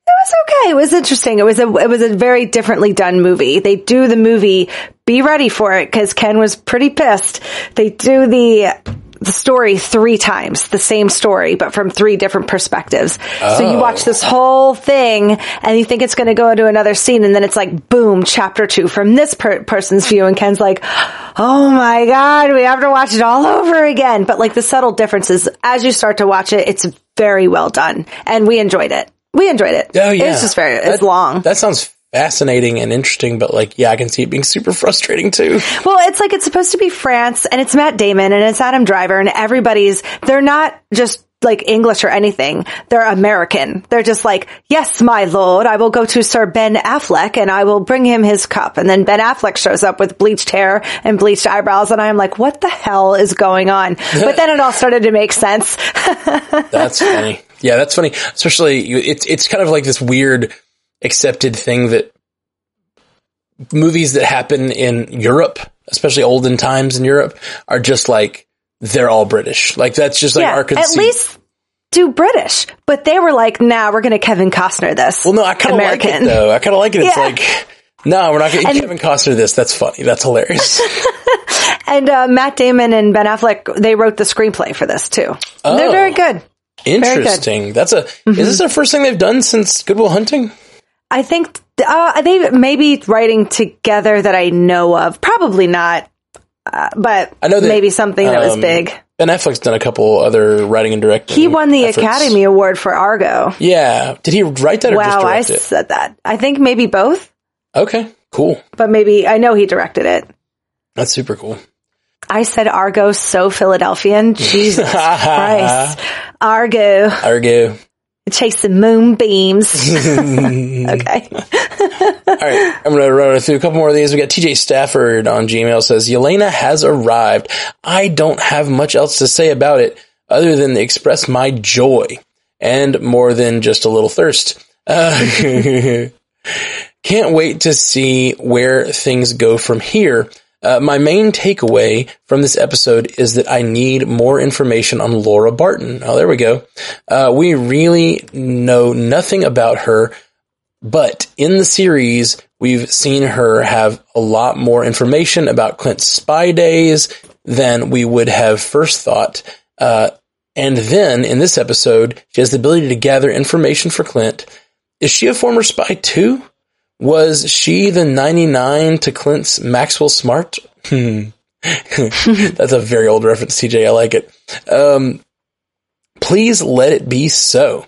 B: It was okay. It was interesting. It was a it was a very differently done movie. They do the movie. Be ready for it because Ken was pretty pissed. They do the the story three times, the same story, but from three different perspectives. So you
A: Oh.
B: watch this whole thing and you think it's going to go into another scene, and then it's like boom, chapter two from this per- person's view, and Ken's like, "Oh my god, we have to watch it all over again." But like the subtle differences as you start to watch it, it's very well done, and we enjoyed it. We enjoyed it.
A: Oh yeah,
B: It's just very, it's
A: That-
B: long.
A: That sounds fascinating and interesting, but like, yeah, I can see it being super frustrating too.
B: Well, it's like it's supposed to be France and it's Matt Damon and it's Adam Driver and everybody's, they're not just like English or anything. They're American. They're just like, yes, my lord, I will go to Sir Ben Affleck and I will bring him his cup. And then Ben Affleck shows up with bleached hair and bleached eyebrows. And I'm like, what the hell is going on? But then it all started to make sense.
A: That's funny. Yeah, that's funny. Especially, it's it's kind of like this weird accepted thing that movies that happen in Europe, especially olden times in Europe, are just like they're all British. Like that's just like
B: yeah,
A: our
B: at least do British. But they were like, nah, we're going to Kevin Costner this.
A: well, no, I kind of like it though. I kind of like it. It's
B: Yeah.
A: like. No, we're not going to Kevin Costner this. That's funny. That's hilarious.
B: And uh, Matt Damon and Ben Affleck, they wrote the screenplay for this too. They're
A: Oh.
B: very good.
A: Interesting. That's a.
B: Mm-hmm.
A: Is this the first thing they've done since Goodwill Hunting?
B: I think uh, they may be writing together that I know of. Probably not, uh, but
A: I know that,
B: maybe something that was
A: um,
B: big.
A: Ben Affleck's done a couple other writing and directing.
B: He won the
A: efforts.
B: Academy Award for Argo.
A: Yeah. Did he write that or just
B: Wow, I
A: it?
B: said that. I think maybe both,
A: Okay. Cool.
B: but maybe I know he directed it.
A: That's super cool.
B: I said Argo so Philadelphian. Jesus Christ. Argo,
A: Argo.
B: Chasing moonbeams. okay.
A: All right, I'm going to run through a couple more of these. We got TJ Stafford on Gmail says, Yelena has arrived. I don't have much else to say about it other than to express my joy and more than just a little thirst. Uh, can't wait to see where things go from here. Uh, my main takeaway from this episode is that I need more information on Laura Barton. Oh, there we go. Uh, we really know nothing about her, but in the series, we've seen her have a lot more information about Clint's spy days than we would have first thought. Uh, and then in this episode, she has the ability to gather information for Clint. Is she a former spy too? Was she the 99 to Clint's Maxwell Smart? Hmm. That's a very old reference, TJ. I like it. Um, please let it be so.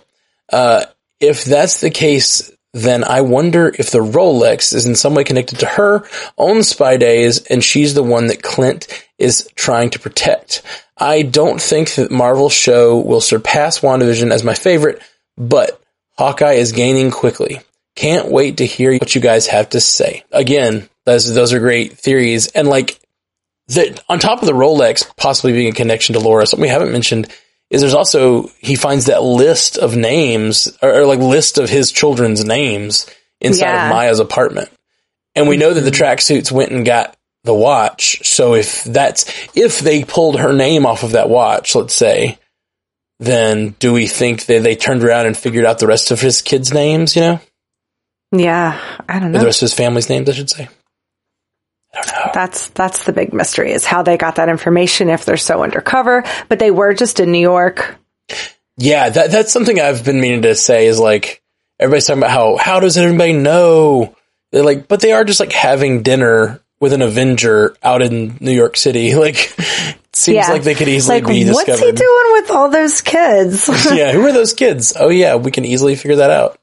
A: Uh, if that's the case, then I wonder if the Rolex is in some way connected to her own spy days and she's the one that Clint is trying to protect. I don't think that Marvel's show will surpass WandaVision as my favorite, but Hawkeye is gaining quickly. Can't wait to hear what you guys have to say. Again, those, those are great theories. And like, the, on top of the Rolex possibly being a connection to Laura, something we haven't mentioned is there's also, he finds that list of names, or, or like list of his children's names inside
B: Yeah.
A: of Maya's apartment. And we know that the mm-hmm. tracksuits went and got the watch. So if that's, if they pulled her name off of that watch, let's say, then do we think that they turned around and figured out the rest of his kids' names, you know?
B: Yeah, I don't
A: Or the
B: know.
A: rest of his family's names, I should say. I don't know.
B: That's that's the big mystery is how they got that information if they're so undercover, but they were just in New York.
A: Yeah, that that's something I've been meaning to say is like everybody's talking about how how does everybody know? They're like, but they are just like having dinner with an Avenger out in New York City. Like, it seems
B: Yeah.
A: like they could easily
B: Like,
A: be
B: what's he doing with all those kids?
A: yeah, who are those kids? Oh yeah, we can easily figure that out.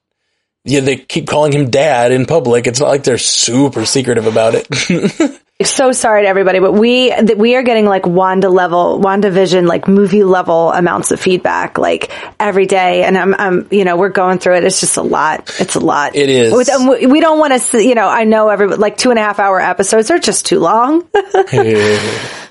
A: Yeah, they keep calling him dad in public. It's not like they're super secretive about it.
B: so sorry to everybody, but we that we are getting like Wanda level, Wanda Vision, like movie level amounts of feedback, like every day, and I'm, I'm, you know, we're going through it. It's just a lot. It's a lot.
A: It is.
B: With, um, and we don't want to, you know, I know every like two and a half hour episodes are just too long.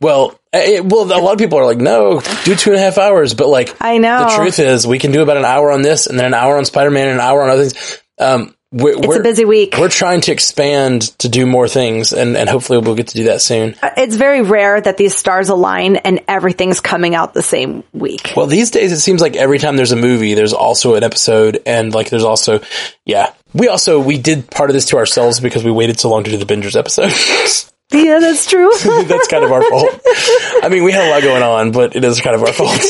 A: well, eh, well, a lot of people are like, no, do two and a half hours. But like,
B: I know.
A: the truth is, we can do about an hour on this, and then an hour on Spider Man, and an hour on other things. Um, we're,
B: It's
A: we're
B: a busy week.
A: we're trying to expand to do more things, and and hopefully we'll get to do that soon.
B: It's very rare that these stars align and everything's coming out the same week.
A: Well, these days it seems like every time there's a movie, there's also an episode, and like there's also, yeah. We also we did part of this to ourselves because we waited so long to do the Bingers episode.
B: Yeah, that's true.
A: That's kind of our fault. I mean, we had a lot going on, but it is kind of our fault.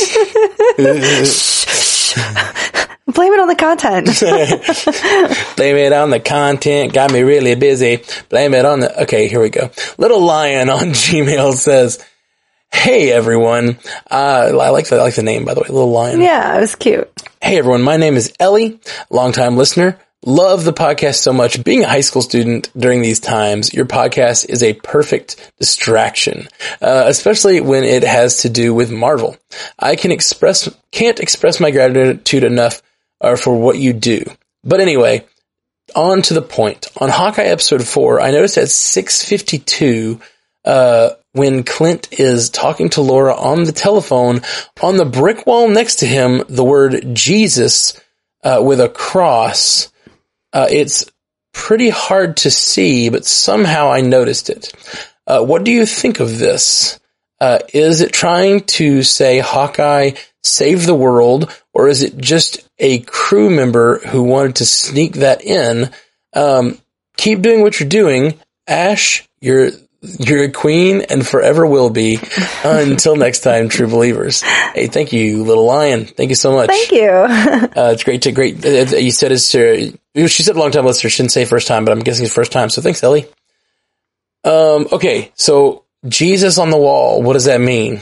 B: Blame it on the content.
A: Blame it on the content. Got me really busy. Blame it on the. Okay, here we go. Little Lion on Gmail says, "Hey everyone, uh, I like the I like the name by the way. Little Lion.
B: yeah, it was cute.
A: Hey everyone, my name is Ellie, longtime listener. Love the podcast so much. Being a high school student during these times, your podcast is a perfect distraction, uh, especially when it has to do with Marvel. I can express, can't express my gratitude enough uh, for what you do. But anyway, on to the point. On Hawkeye episode four, I noticed at 652, uh, when Clint is talking to Laura on the telephone, on the brick wall next to him, the word Jesus, uh, with a cross, uh, it's pretty hard to see, but somehow I noticed it. Uh, what do you think of this? Uh, is it trying to say Hawkeye save the world, or is it just a crew member who wanted to sneak that in? Um, keep doing what you're doing, Ash. You're you're a queen and forever will be. Until next time, true believers. Hey, thank you, little lion. Thank you so much.
B: Thank you.
A: Uh, it's great to great. Uh, you said it's uh, she said long time listener. She shouldn't say first time, but I'm guessing it's first time. So thanks, Ellie. Um. Okay. So Jesus on the wall. What does that mean?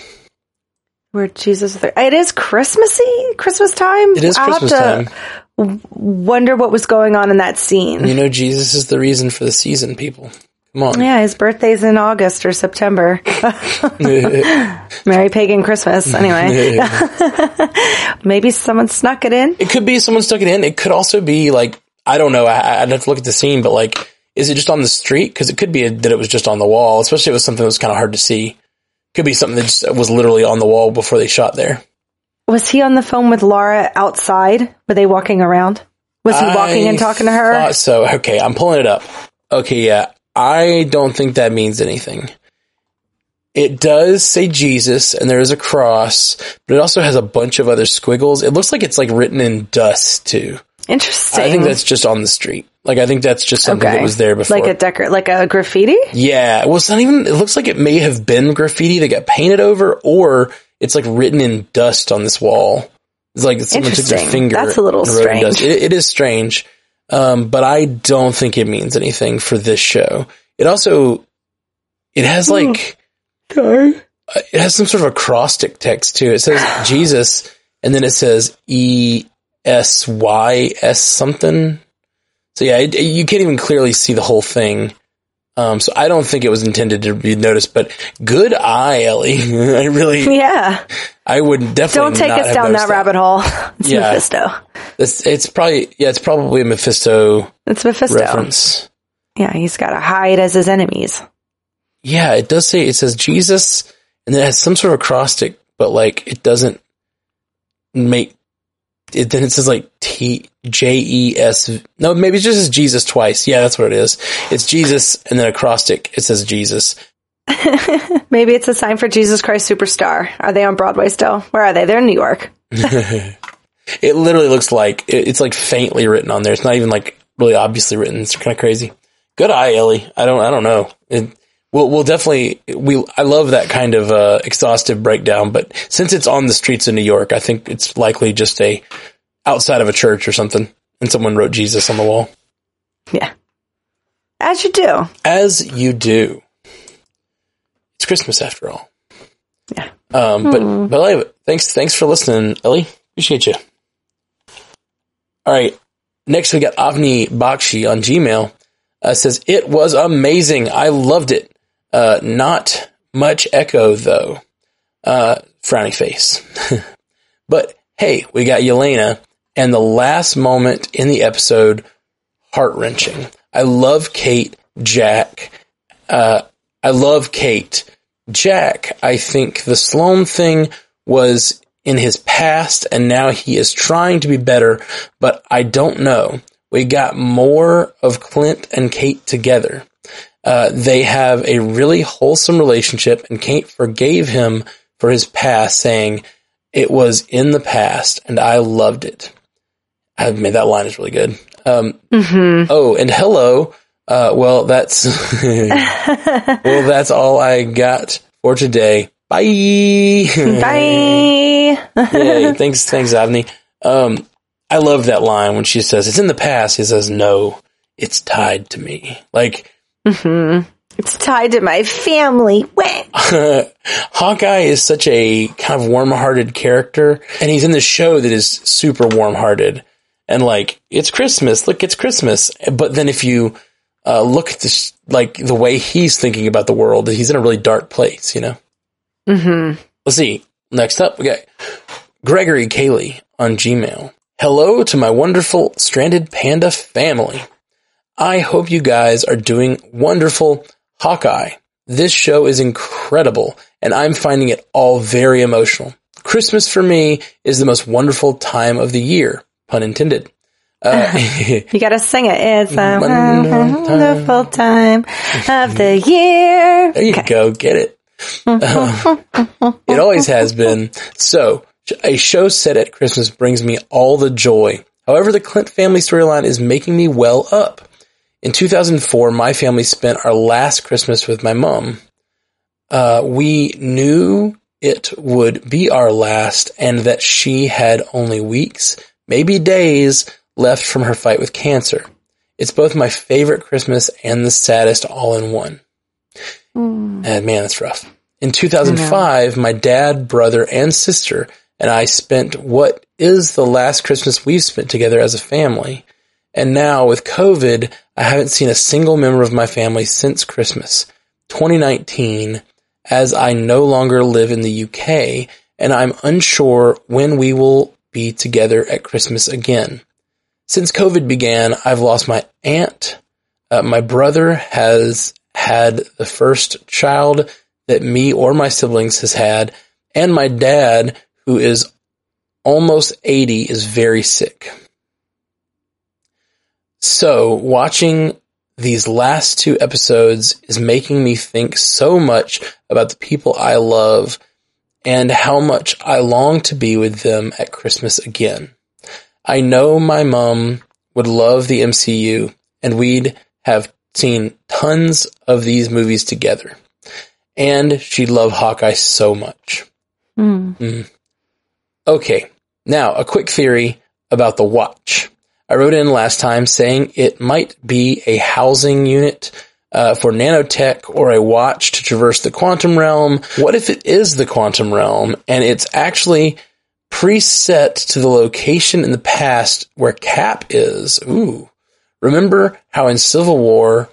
B: Where Jesus, is there. it is Christmassy, Christmas time.
A: It is Christmas
B: to
A: time.
B: Wonder what was going on in that scene.
A: You know, Jesus is the reason for the season. People, come on.
B: Yeah, his birthday's in August or September. Merry pagan Christmas. Anyway, maybe someone snuck it in.
A: It could be someone stuck it in. It could also be like I don't know. I, I'd have to look at the scene, but like, is it just on the street? Because it could be that it was just on the wall, especially if it was something that was kind of hard to see. Could be something that just was literally on the wall before they shot there.
B: Was he on the phone with Laura outside? Were they walking around? Was he walking
A: I
B: and talking to her?
A: thought so okay, I'm pulling it up. Okay, yeah, I don't think that means anything. It does say Jesus, and there is a cross, but it also has a bunch of other squiggles. It looks like it's like written in dust too.
B: Interesting.
A: I think that's just on the street. Like I think that's just something that was there before.
B: Like a decor, like a graffiti.
A: yeah, well, it's not even. It looks like it may have been graffiti that got painted over, or it's like written in dust on this wall. It's like someone took their finger.
B: That's a little
A: and wrote in
B: strange.
A: It, it is strange, um, but I don't think it means anything for this show. It also it has
B: Hmm.
A: like uh, it has some sort of acrostic text too. It says Jesus, and then it says E S Y S something. So yeah, it, you can't even clearly see the whole thing. Um, so I don't think it was intended to be noticed, but good eye, Ellie. I really,
B: Yeah.
A: I would definitely
B: Don't take us down
A: noticed
B: that rabbit hole. It's
A: Yeah.
B: Mephisto.
A: It's, it's probably, yeah, it's probably a Mephisto
B: It's Mephisto.
A: reference.
B: Yeah, he's got to hide as his enemies.
A: Yeah, it does say, it says Jesus, and it has some sort of acrostic, but like, it doesn't make, it, then it says like T, J E S, no, maybe it just says Jesus twice. Yeah, that's what it is. It's Jesus, and then acrostic, it says Jesus.
B: Maybe it's a sign for Jesus Christ Superstar. Are they on Broadway still? Where are they? They're in New York.
A: It literally looks like, it, it's like faintly written on there. It's not even like really obviously written. It's kind of crazy. Good eye, Ellie. I don't, I don't know. It, we'll, we'll definitely, we, I love that kind of, uh, exhaustive breakdown, but since it's on the streets of New York, I think it's likely just a, outside of a church or something, and someone wrote Jesus on the wall.
B: Yeah. As you do.
A: As you do. It's Christmas after all.
B: Yeah.
A: Um, but, but anyway, thanks, thanks for listening, Ellie. Appreciate you. All right. Next, we got Avni Bakshi on Gmail. Uh, says, it was amazing. I loved it. Uh, not much echo though. Uh, frowny face. but hey, we got Yelena and the last moment in the episode, heart wrenching. I love Kate, Jack. Uh, I love Kate. Jack, I think the Sloan thing was in his past and now he is trying to be better, but I don't know. we got more of Clint and Kate together. Uh, they have a really wholesome relationship and Kate forgave him for his past saying it was in the past and I loved it. I mean, that line is really good. Um, oh, and hello. Uh, well, that's, well, that's all I got for today. Bye.
B: Bye.
A: Yay. Thanks, thanks, Avni. Um, I love that line when she says, it's in the past. He says, no, it's tied to me. Like,
B: It's tied to my family.
A: Hawkeye is such a kind of warm-hearted character, and he's in this show that is super warm-hearted. And like, it's Christmas. Look, it's Christmas. But then if you uh, look at this, like the way he's thinking about the world, he's in a really dark place. You know. Mm-hmm. Let's see. Next up, we got Gregory Cayley on Gmail. Hello to my wonderful stranded panda family. I hope you guys are doing wonderful. Hawkeye. This show is incredible and I'm finding it all very emotional. Christmas for me is the most wonderful time of the year, pun intended. Uh,
B: You gotta sing it. It's a
A: Wonderful
B: wonderful time of the year.
A: There you go. Get it. it always has been. So, a show set at Christmas brings me all the joy. However, the Clint family storyline is making me well up. In 2004, my family spent our last Christmas with my mom. Uh, we knew it would be our last and that she had only weeks, maybe days left from her fight with cancer. It's both my favorite Christmas and the saddest all in one. And man, that's rough. In 2005, my dad, brother, and sister and I spent what is the last Christmas we've spent together as a family. And now with COVID, I haven't seen a single member of my family since Christmas 2019 as I no longer live in the UK and I'm unsure when we will be together at Christmas again. Since COVID began, I've lost my aunt. Uh, my brother has had the first child that me or my siblings has had, and my dad, who is almost 80, is very sick. So watching these last two episodes is making me think so much about the people I love and how much I long to be with them at Christmas again. I know my mom would love the MCU and we'd have seen tons of these movies together. And she'd love Hawkeye so much. Mm. Okay. Now, a quick theory about the watch. I wrote in last time saying it might be a housing unit uh, for nanotech or a watch to traverse the quantum realm. What if it is the quantum realm and it's actually preset to the location in the past where Cap is? Ooh. Remember how in Civil War,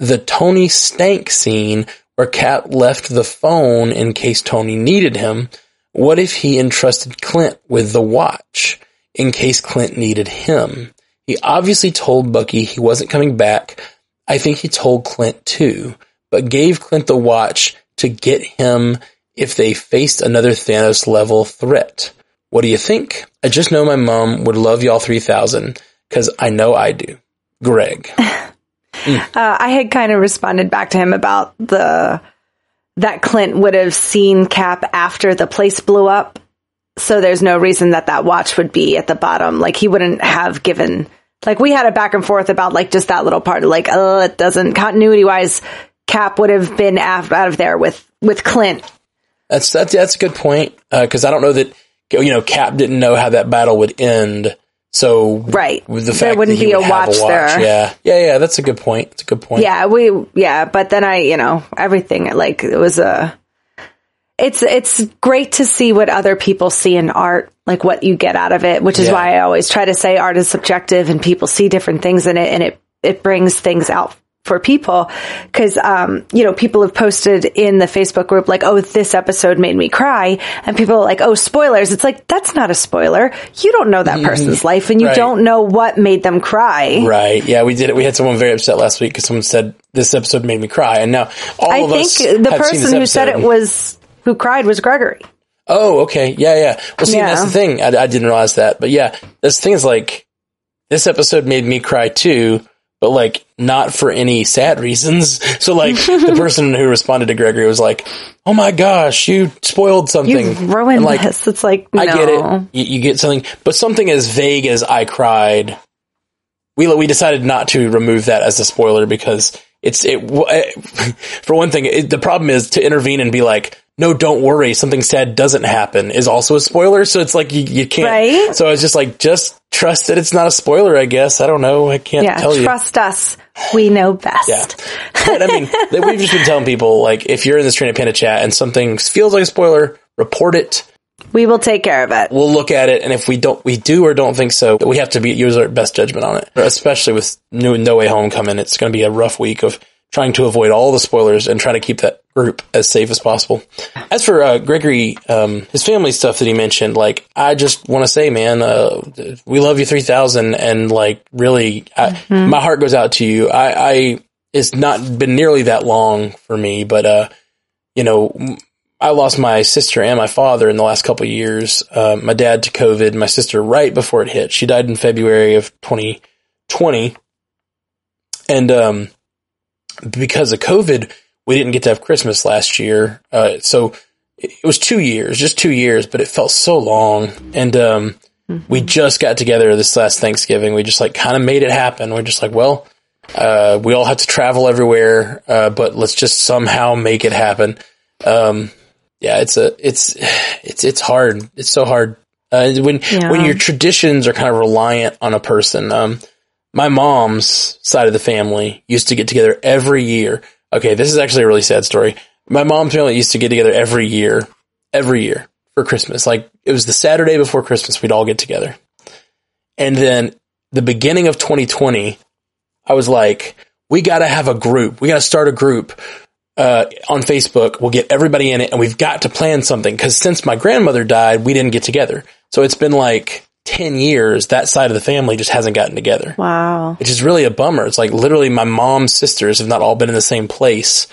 A: the Tony Stank scene where Cap left the phone in case Tony needed him? What if he entrusted Clint with the watch in case Clint needed him? He obviously told Bucky he wasn't coming back. I think he told Clint too, but gave Clint the watch to get him if they faced another Thanos level threat. What do you think? I just know my mom would love y'all 3000 because I know I do. Greg.
B: Uh, I had kind of responded back to him about the that Clint would have seen Cap after the place blew up. So there's no reason that that watch would be at the bottom. Like he wouldn't have given. Like we had a back and forth about like just that little part. Like oh, it doesn't continuity wise. Cap would have been af- out of there with with Clint.
A: That's that's that's a good point uh, because I don't know that you know Cap didn't know how that battle would end. So
B: Right.
A: with the fact There
B: wouldn't
A: that he
B: be a
A: would have
B: watch there.
A: yeah, yeah, yeah. That's a good point. It's a good point.
B: Yeah, we yeah, but then I, you know, everything like it was a it's it's great to see what other people see in art, like what you get out of it, which is
A: Yeah.
B: why I always try to say art is subjective and people see different things in it and it it brings things out for people cuz um you know people have posted in the Facebook group like oh this episode made me cry and people are like oh spoilers it's like that's not a spoiler you don't know that person's life and you
A: Right.
B: don't know what made them cry
A: Right. Yeah, we did it. We had someone very upset last week because someone said this episode made me cry, and now all
B: I
A: of
B: think
A: us
B: the person who said it was who cried was Gregory.
A: Oh, okay. Yeah, yeah. Well, see,
B: Yeah.
A: that's the thing. I, I didn't realize that, but yeah, this thing is like, this episode made me cry too, but like not for any sad reasons. So like the person who responded to Gregory was like, "Oh my gosh, you spoiled something.
B: You've ruined
A: And, like,
B: this. It's like, no.
A: I get it. You, you get something, but something as vague as I cried. We we decided not to remove that as a spoiler because it's it. For one thing, it, the problem is to intervene and be like, "No, don't worry, something sad doesn't happen," is also a spoiler. So it's like you, you can't.
B: Right.
A: So I was just like, just trust that it's not a spoiler. I guess I don't know. I can't
B: Yeah,
A: tell you.
B: trust us. We know best.
A: Yeah. But I mean, we've just been telling people like, if you're in this Stranded Panda chat and something feels like a spoiler, report it.
B: We will take care of it.
A: we'll look at it, and if we don't, we do or don't think so, we have to be use our best judgment on it. Especially with new No Way Home coming, it's going to be a rough week of trying to avoid all the spoilers and try to keep that group as safe as possible. As for uh, Gregory, um, his family stuff that he mentioned, like I just want to say, man, uh, we love you three thousand, and like really, I, my heart goes out to you. I, I it's not been nearly that long for me, but uh, you know, I lost my sister and my father in the last couple of years. Uh, my dad to COVID, my sister right before it hit. She died in February of 2020. And, um, because of COVID, we didn't get to have Christmas last year. Uh, so it was two years, just two years, but it felt so long. And, um, we just got together this last Thanksgiving. We just like kind of made it happen. We're just like, well, uh, we all have to travel everywhere, uh, but let's just somehow make it happen. Um, yeah, it's a, it's, it's, it's hard. It's so hard. Uh, when,
B: Yeah.
A: when your traditions are kind of reliant on a person. Um, my mom's side of the family used to get together every year. Okay, this is actually a really sad story. My mom's family used to get together every year, every year for Christmas. Like it was the Saturday before Christmas, we'd all get together. And then the beginning of 2020, I was like, we got to have a group. We got to start a group uh, on Facebook. We'll get everybody in it, and we've got to plan something. Because since my grandmother died, we didn't get together. So it's been like ten years. That side of the family just hasn't gotten together,
B: Wow.
A: which is really a bummer. It's like literally my mom's sisters have not all been in the same place.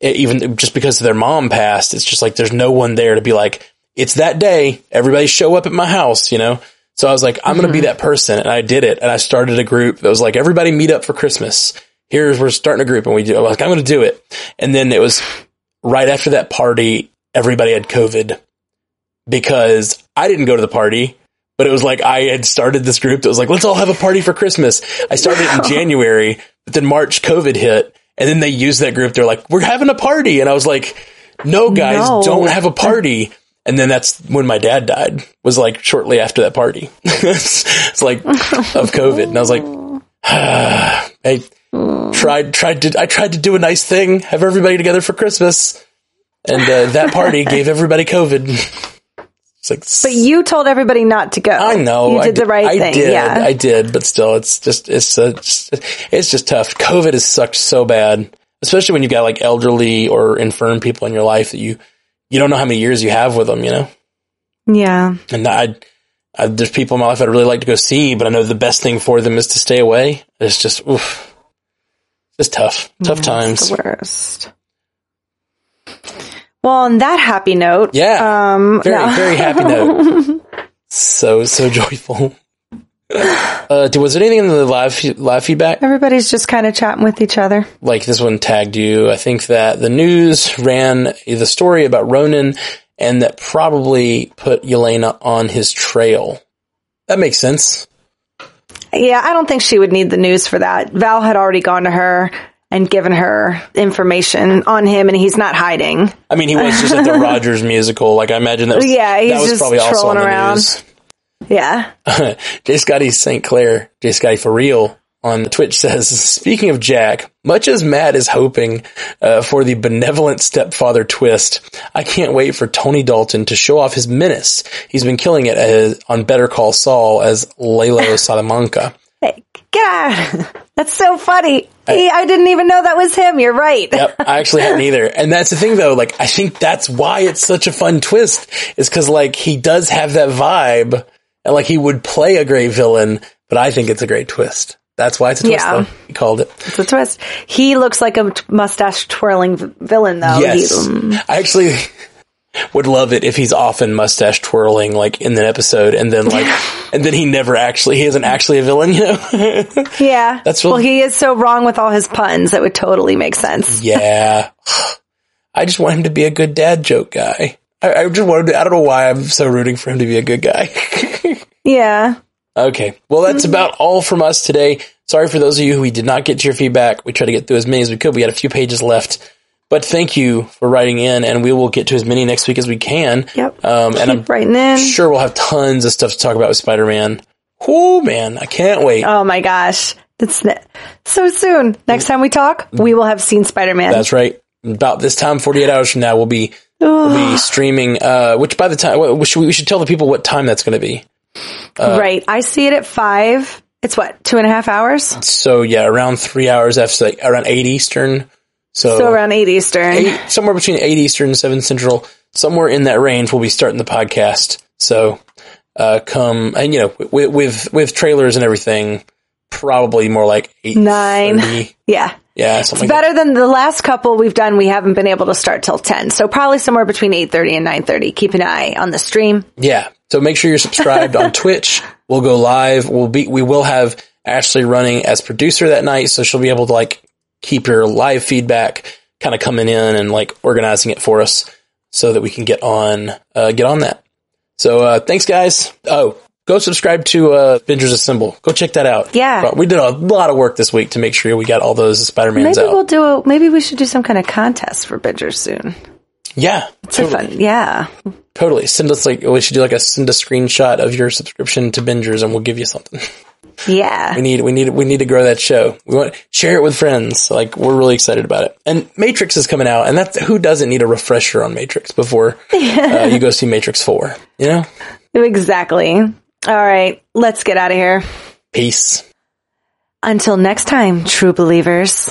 A: It- even just because their mom passed, it's just like there's no one there to be like, it's that day. Everybody show up at my house, you know. So I was like, I'm going to be mm-hmm. that person, and I did it. And I started a group that was like, everybody meet up for Christmas. Here's we're starting a group, and we do. I was like, I'm going to do it. And then it was right after that party, everybody had COVID because I didn't go to the party, but it was like I had started this group that was like, let's all have a party for Christmas. I started it in January, but then March COVID hit, and then they used that group. They're like, we're having a party, and I was like, no, guys,
B: No.
A: don't have a party. And then that's when my dad died. Was like shortly after that party. it's, it's like of COVID, and I was like, I tried tried to I tried to do a nice thing, have everybody together for Christmas, and uh, that party gave everybody COVID. It's like,
B: But you told everybody not to go.
A: I know
B: You
A: I
B: did the right
A: I
B: thing.
A: Did,
B: yeah.
A: I did, but still, it's just it's uh, it's just tough. COVID has sucked so bad, especially when you've got like elderly or infirm people in your life that you you don't know how many years you have with them, you know.
B: yeah.
A: And I, I there's people in my life I'd really like to go see, but I know the best thing for them is to stay away. It's just oof, just tough, tough
B: It's
A: times.
B: the worst. Well, on that happy note,
A: Yeah.
B: um,
A: Very,
B: no.
A: very happy note. so, so joyful. Uh, was there anything in the live live feedback?
B: everybody's just kind of chatting with each other.
A: Like this one tagged you. I think that the news ran the story about Ronin and that probably put Yelena on his trail. That makes sense.
B: Yeah, I don't think she would need the news for that. Val had already gone to her and given her information on him, and he's not hiding.
A: I mean, he was just at the Rogers musical. Like I imagine that was,
B: Yeah, he's
A: that was
B: just
A: probably also on
B: trolling around.
A: news.
B: Yeah.
A: J. Scotty St. Clair, J. Scotty for real on Twitch says, speaking of Jack, much as Matt is hoping uh, for the benevolent stepfather twist, I can't wait for Tony Dalton to show off his menace. He's been killing it as, on Better Call Saul as Lalo Salamanca.
B: Hey, get out. That's so funny. He, I didn't even know that was him. You're right.
A: Yep, I actually hadn't either. And that's the thing though, like, I think that's why it's such a fun twist, is cause like, he does have that vibe, and like, he would play a great villain, but I think it's a great twist. That's why it's a twist
B: Yeah.
A: though. He called it.
B: It's a twist. He looks like a mustache twirling v- villain, though.
A: Yes.
B: He- mm,
A: I actually, would love it if he's often mustache twirling like in an episode and then like, and then he never actually, he isn't actually a villain, you know?
B: Yeah.
A: That's
B: well, he is so wrong with all his puns. That would totally make sense.
A: yeah. I just want him to be a good dad joke guy. I, I just wanted to, I don't know why I'm so rooting for him to be a good guy.
B: Yeah.
A: Okay. Well, that's mm-hmm. about all from us today. Sorry for those of you who we did not get to your feedback. We tried to get through as many as we could. We had a few pages left, but thank you for writing in and we will get to as many next week as we can.
B: Yep.
A: Um, and I'm
B: writing in.
A: sure we'll have tons of stuff to talk about with Spider-Man. Whoo, man. I can't wait.
B: Oh my gosh. It's ne- so soon. Next time we talk, we will have seen Spider-Man.
A: That's right. About this time, 48 hours from now, we'll be, we'll be streaming, uh, which by the time, we should, we should tell the people what time that's going to be.
B: right. I see it at five. It's what, two and a half hours?
A: So yeah, around three hours after, like, around 8 Eastern. So,
B: So around eight Eastern.
A: eight, somewhere between 8 Eastern and 7 Central, somewhere in that range, we'll be starting the podcast. So, uh, come, and you know, with, with, with trailers and everything, probably more like 8.
B: Nine. Yeah.
A: Yeah, something like that.
B: Better than the last couple we've done. We haven't been able to start till 10. So probably somewhere between 8.30 and 9.30. Keep an eye on the stream.
A: Yeah. So make sure you're subscribed on Twitch. We'll go live. We'll be, we will have Ashley running as producer that night. So she'll be able to like keep your live feedback kind of coming in and like organizing it for us so that we can get on, uh, get on that. So, uh, thanks guys. Oh, go subscribe to, uh, Bingers Assemble. Go check that out.
B: Yeah.
A: We did a lot of work this week to make sure we got all those Spider-Mans
B: Maybe
A: out.
B: we'll do a, maybe we should do some kind of contest for Bingers soon.
A: yeah.
B: It's a fun. Yeah.
A: Totally. Send us like, we should do like a send a screenshot of your subscription to Bingers and we'll give you something.
B: Yeah.
A: We need, we need, we need to grow that show. We want share it with friends. Like we're really excited about it. And Matrix is coming out, and that's who doesn't need a refresher on Matrix before uh, you go see Matrix Four. You know,
B: Exactly. All right. Let's get out of here.
A: peace.
B: Until next time, true believers.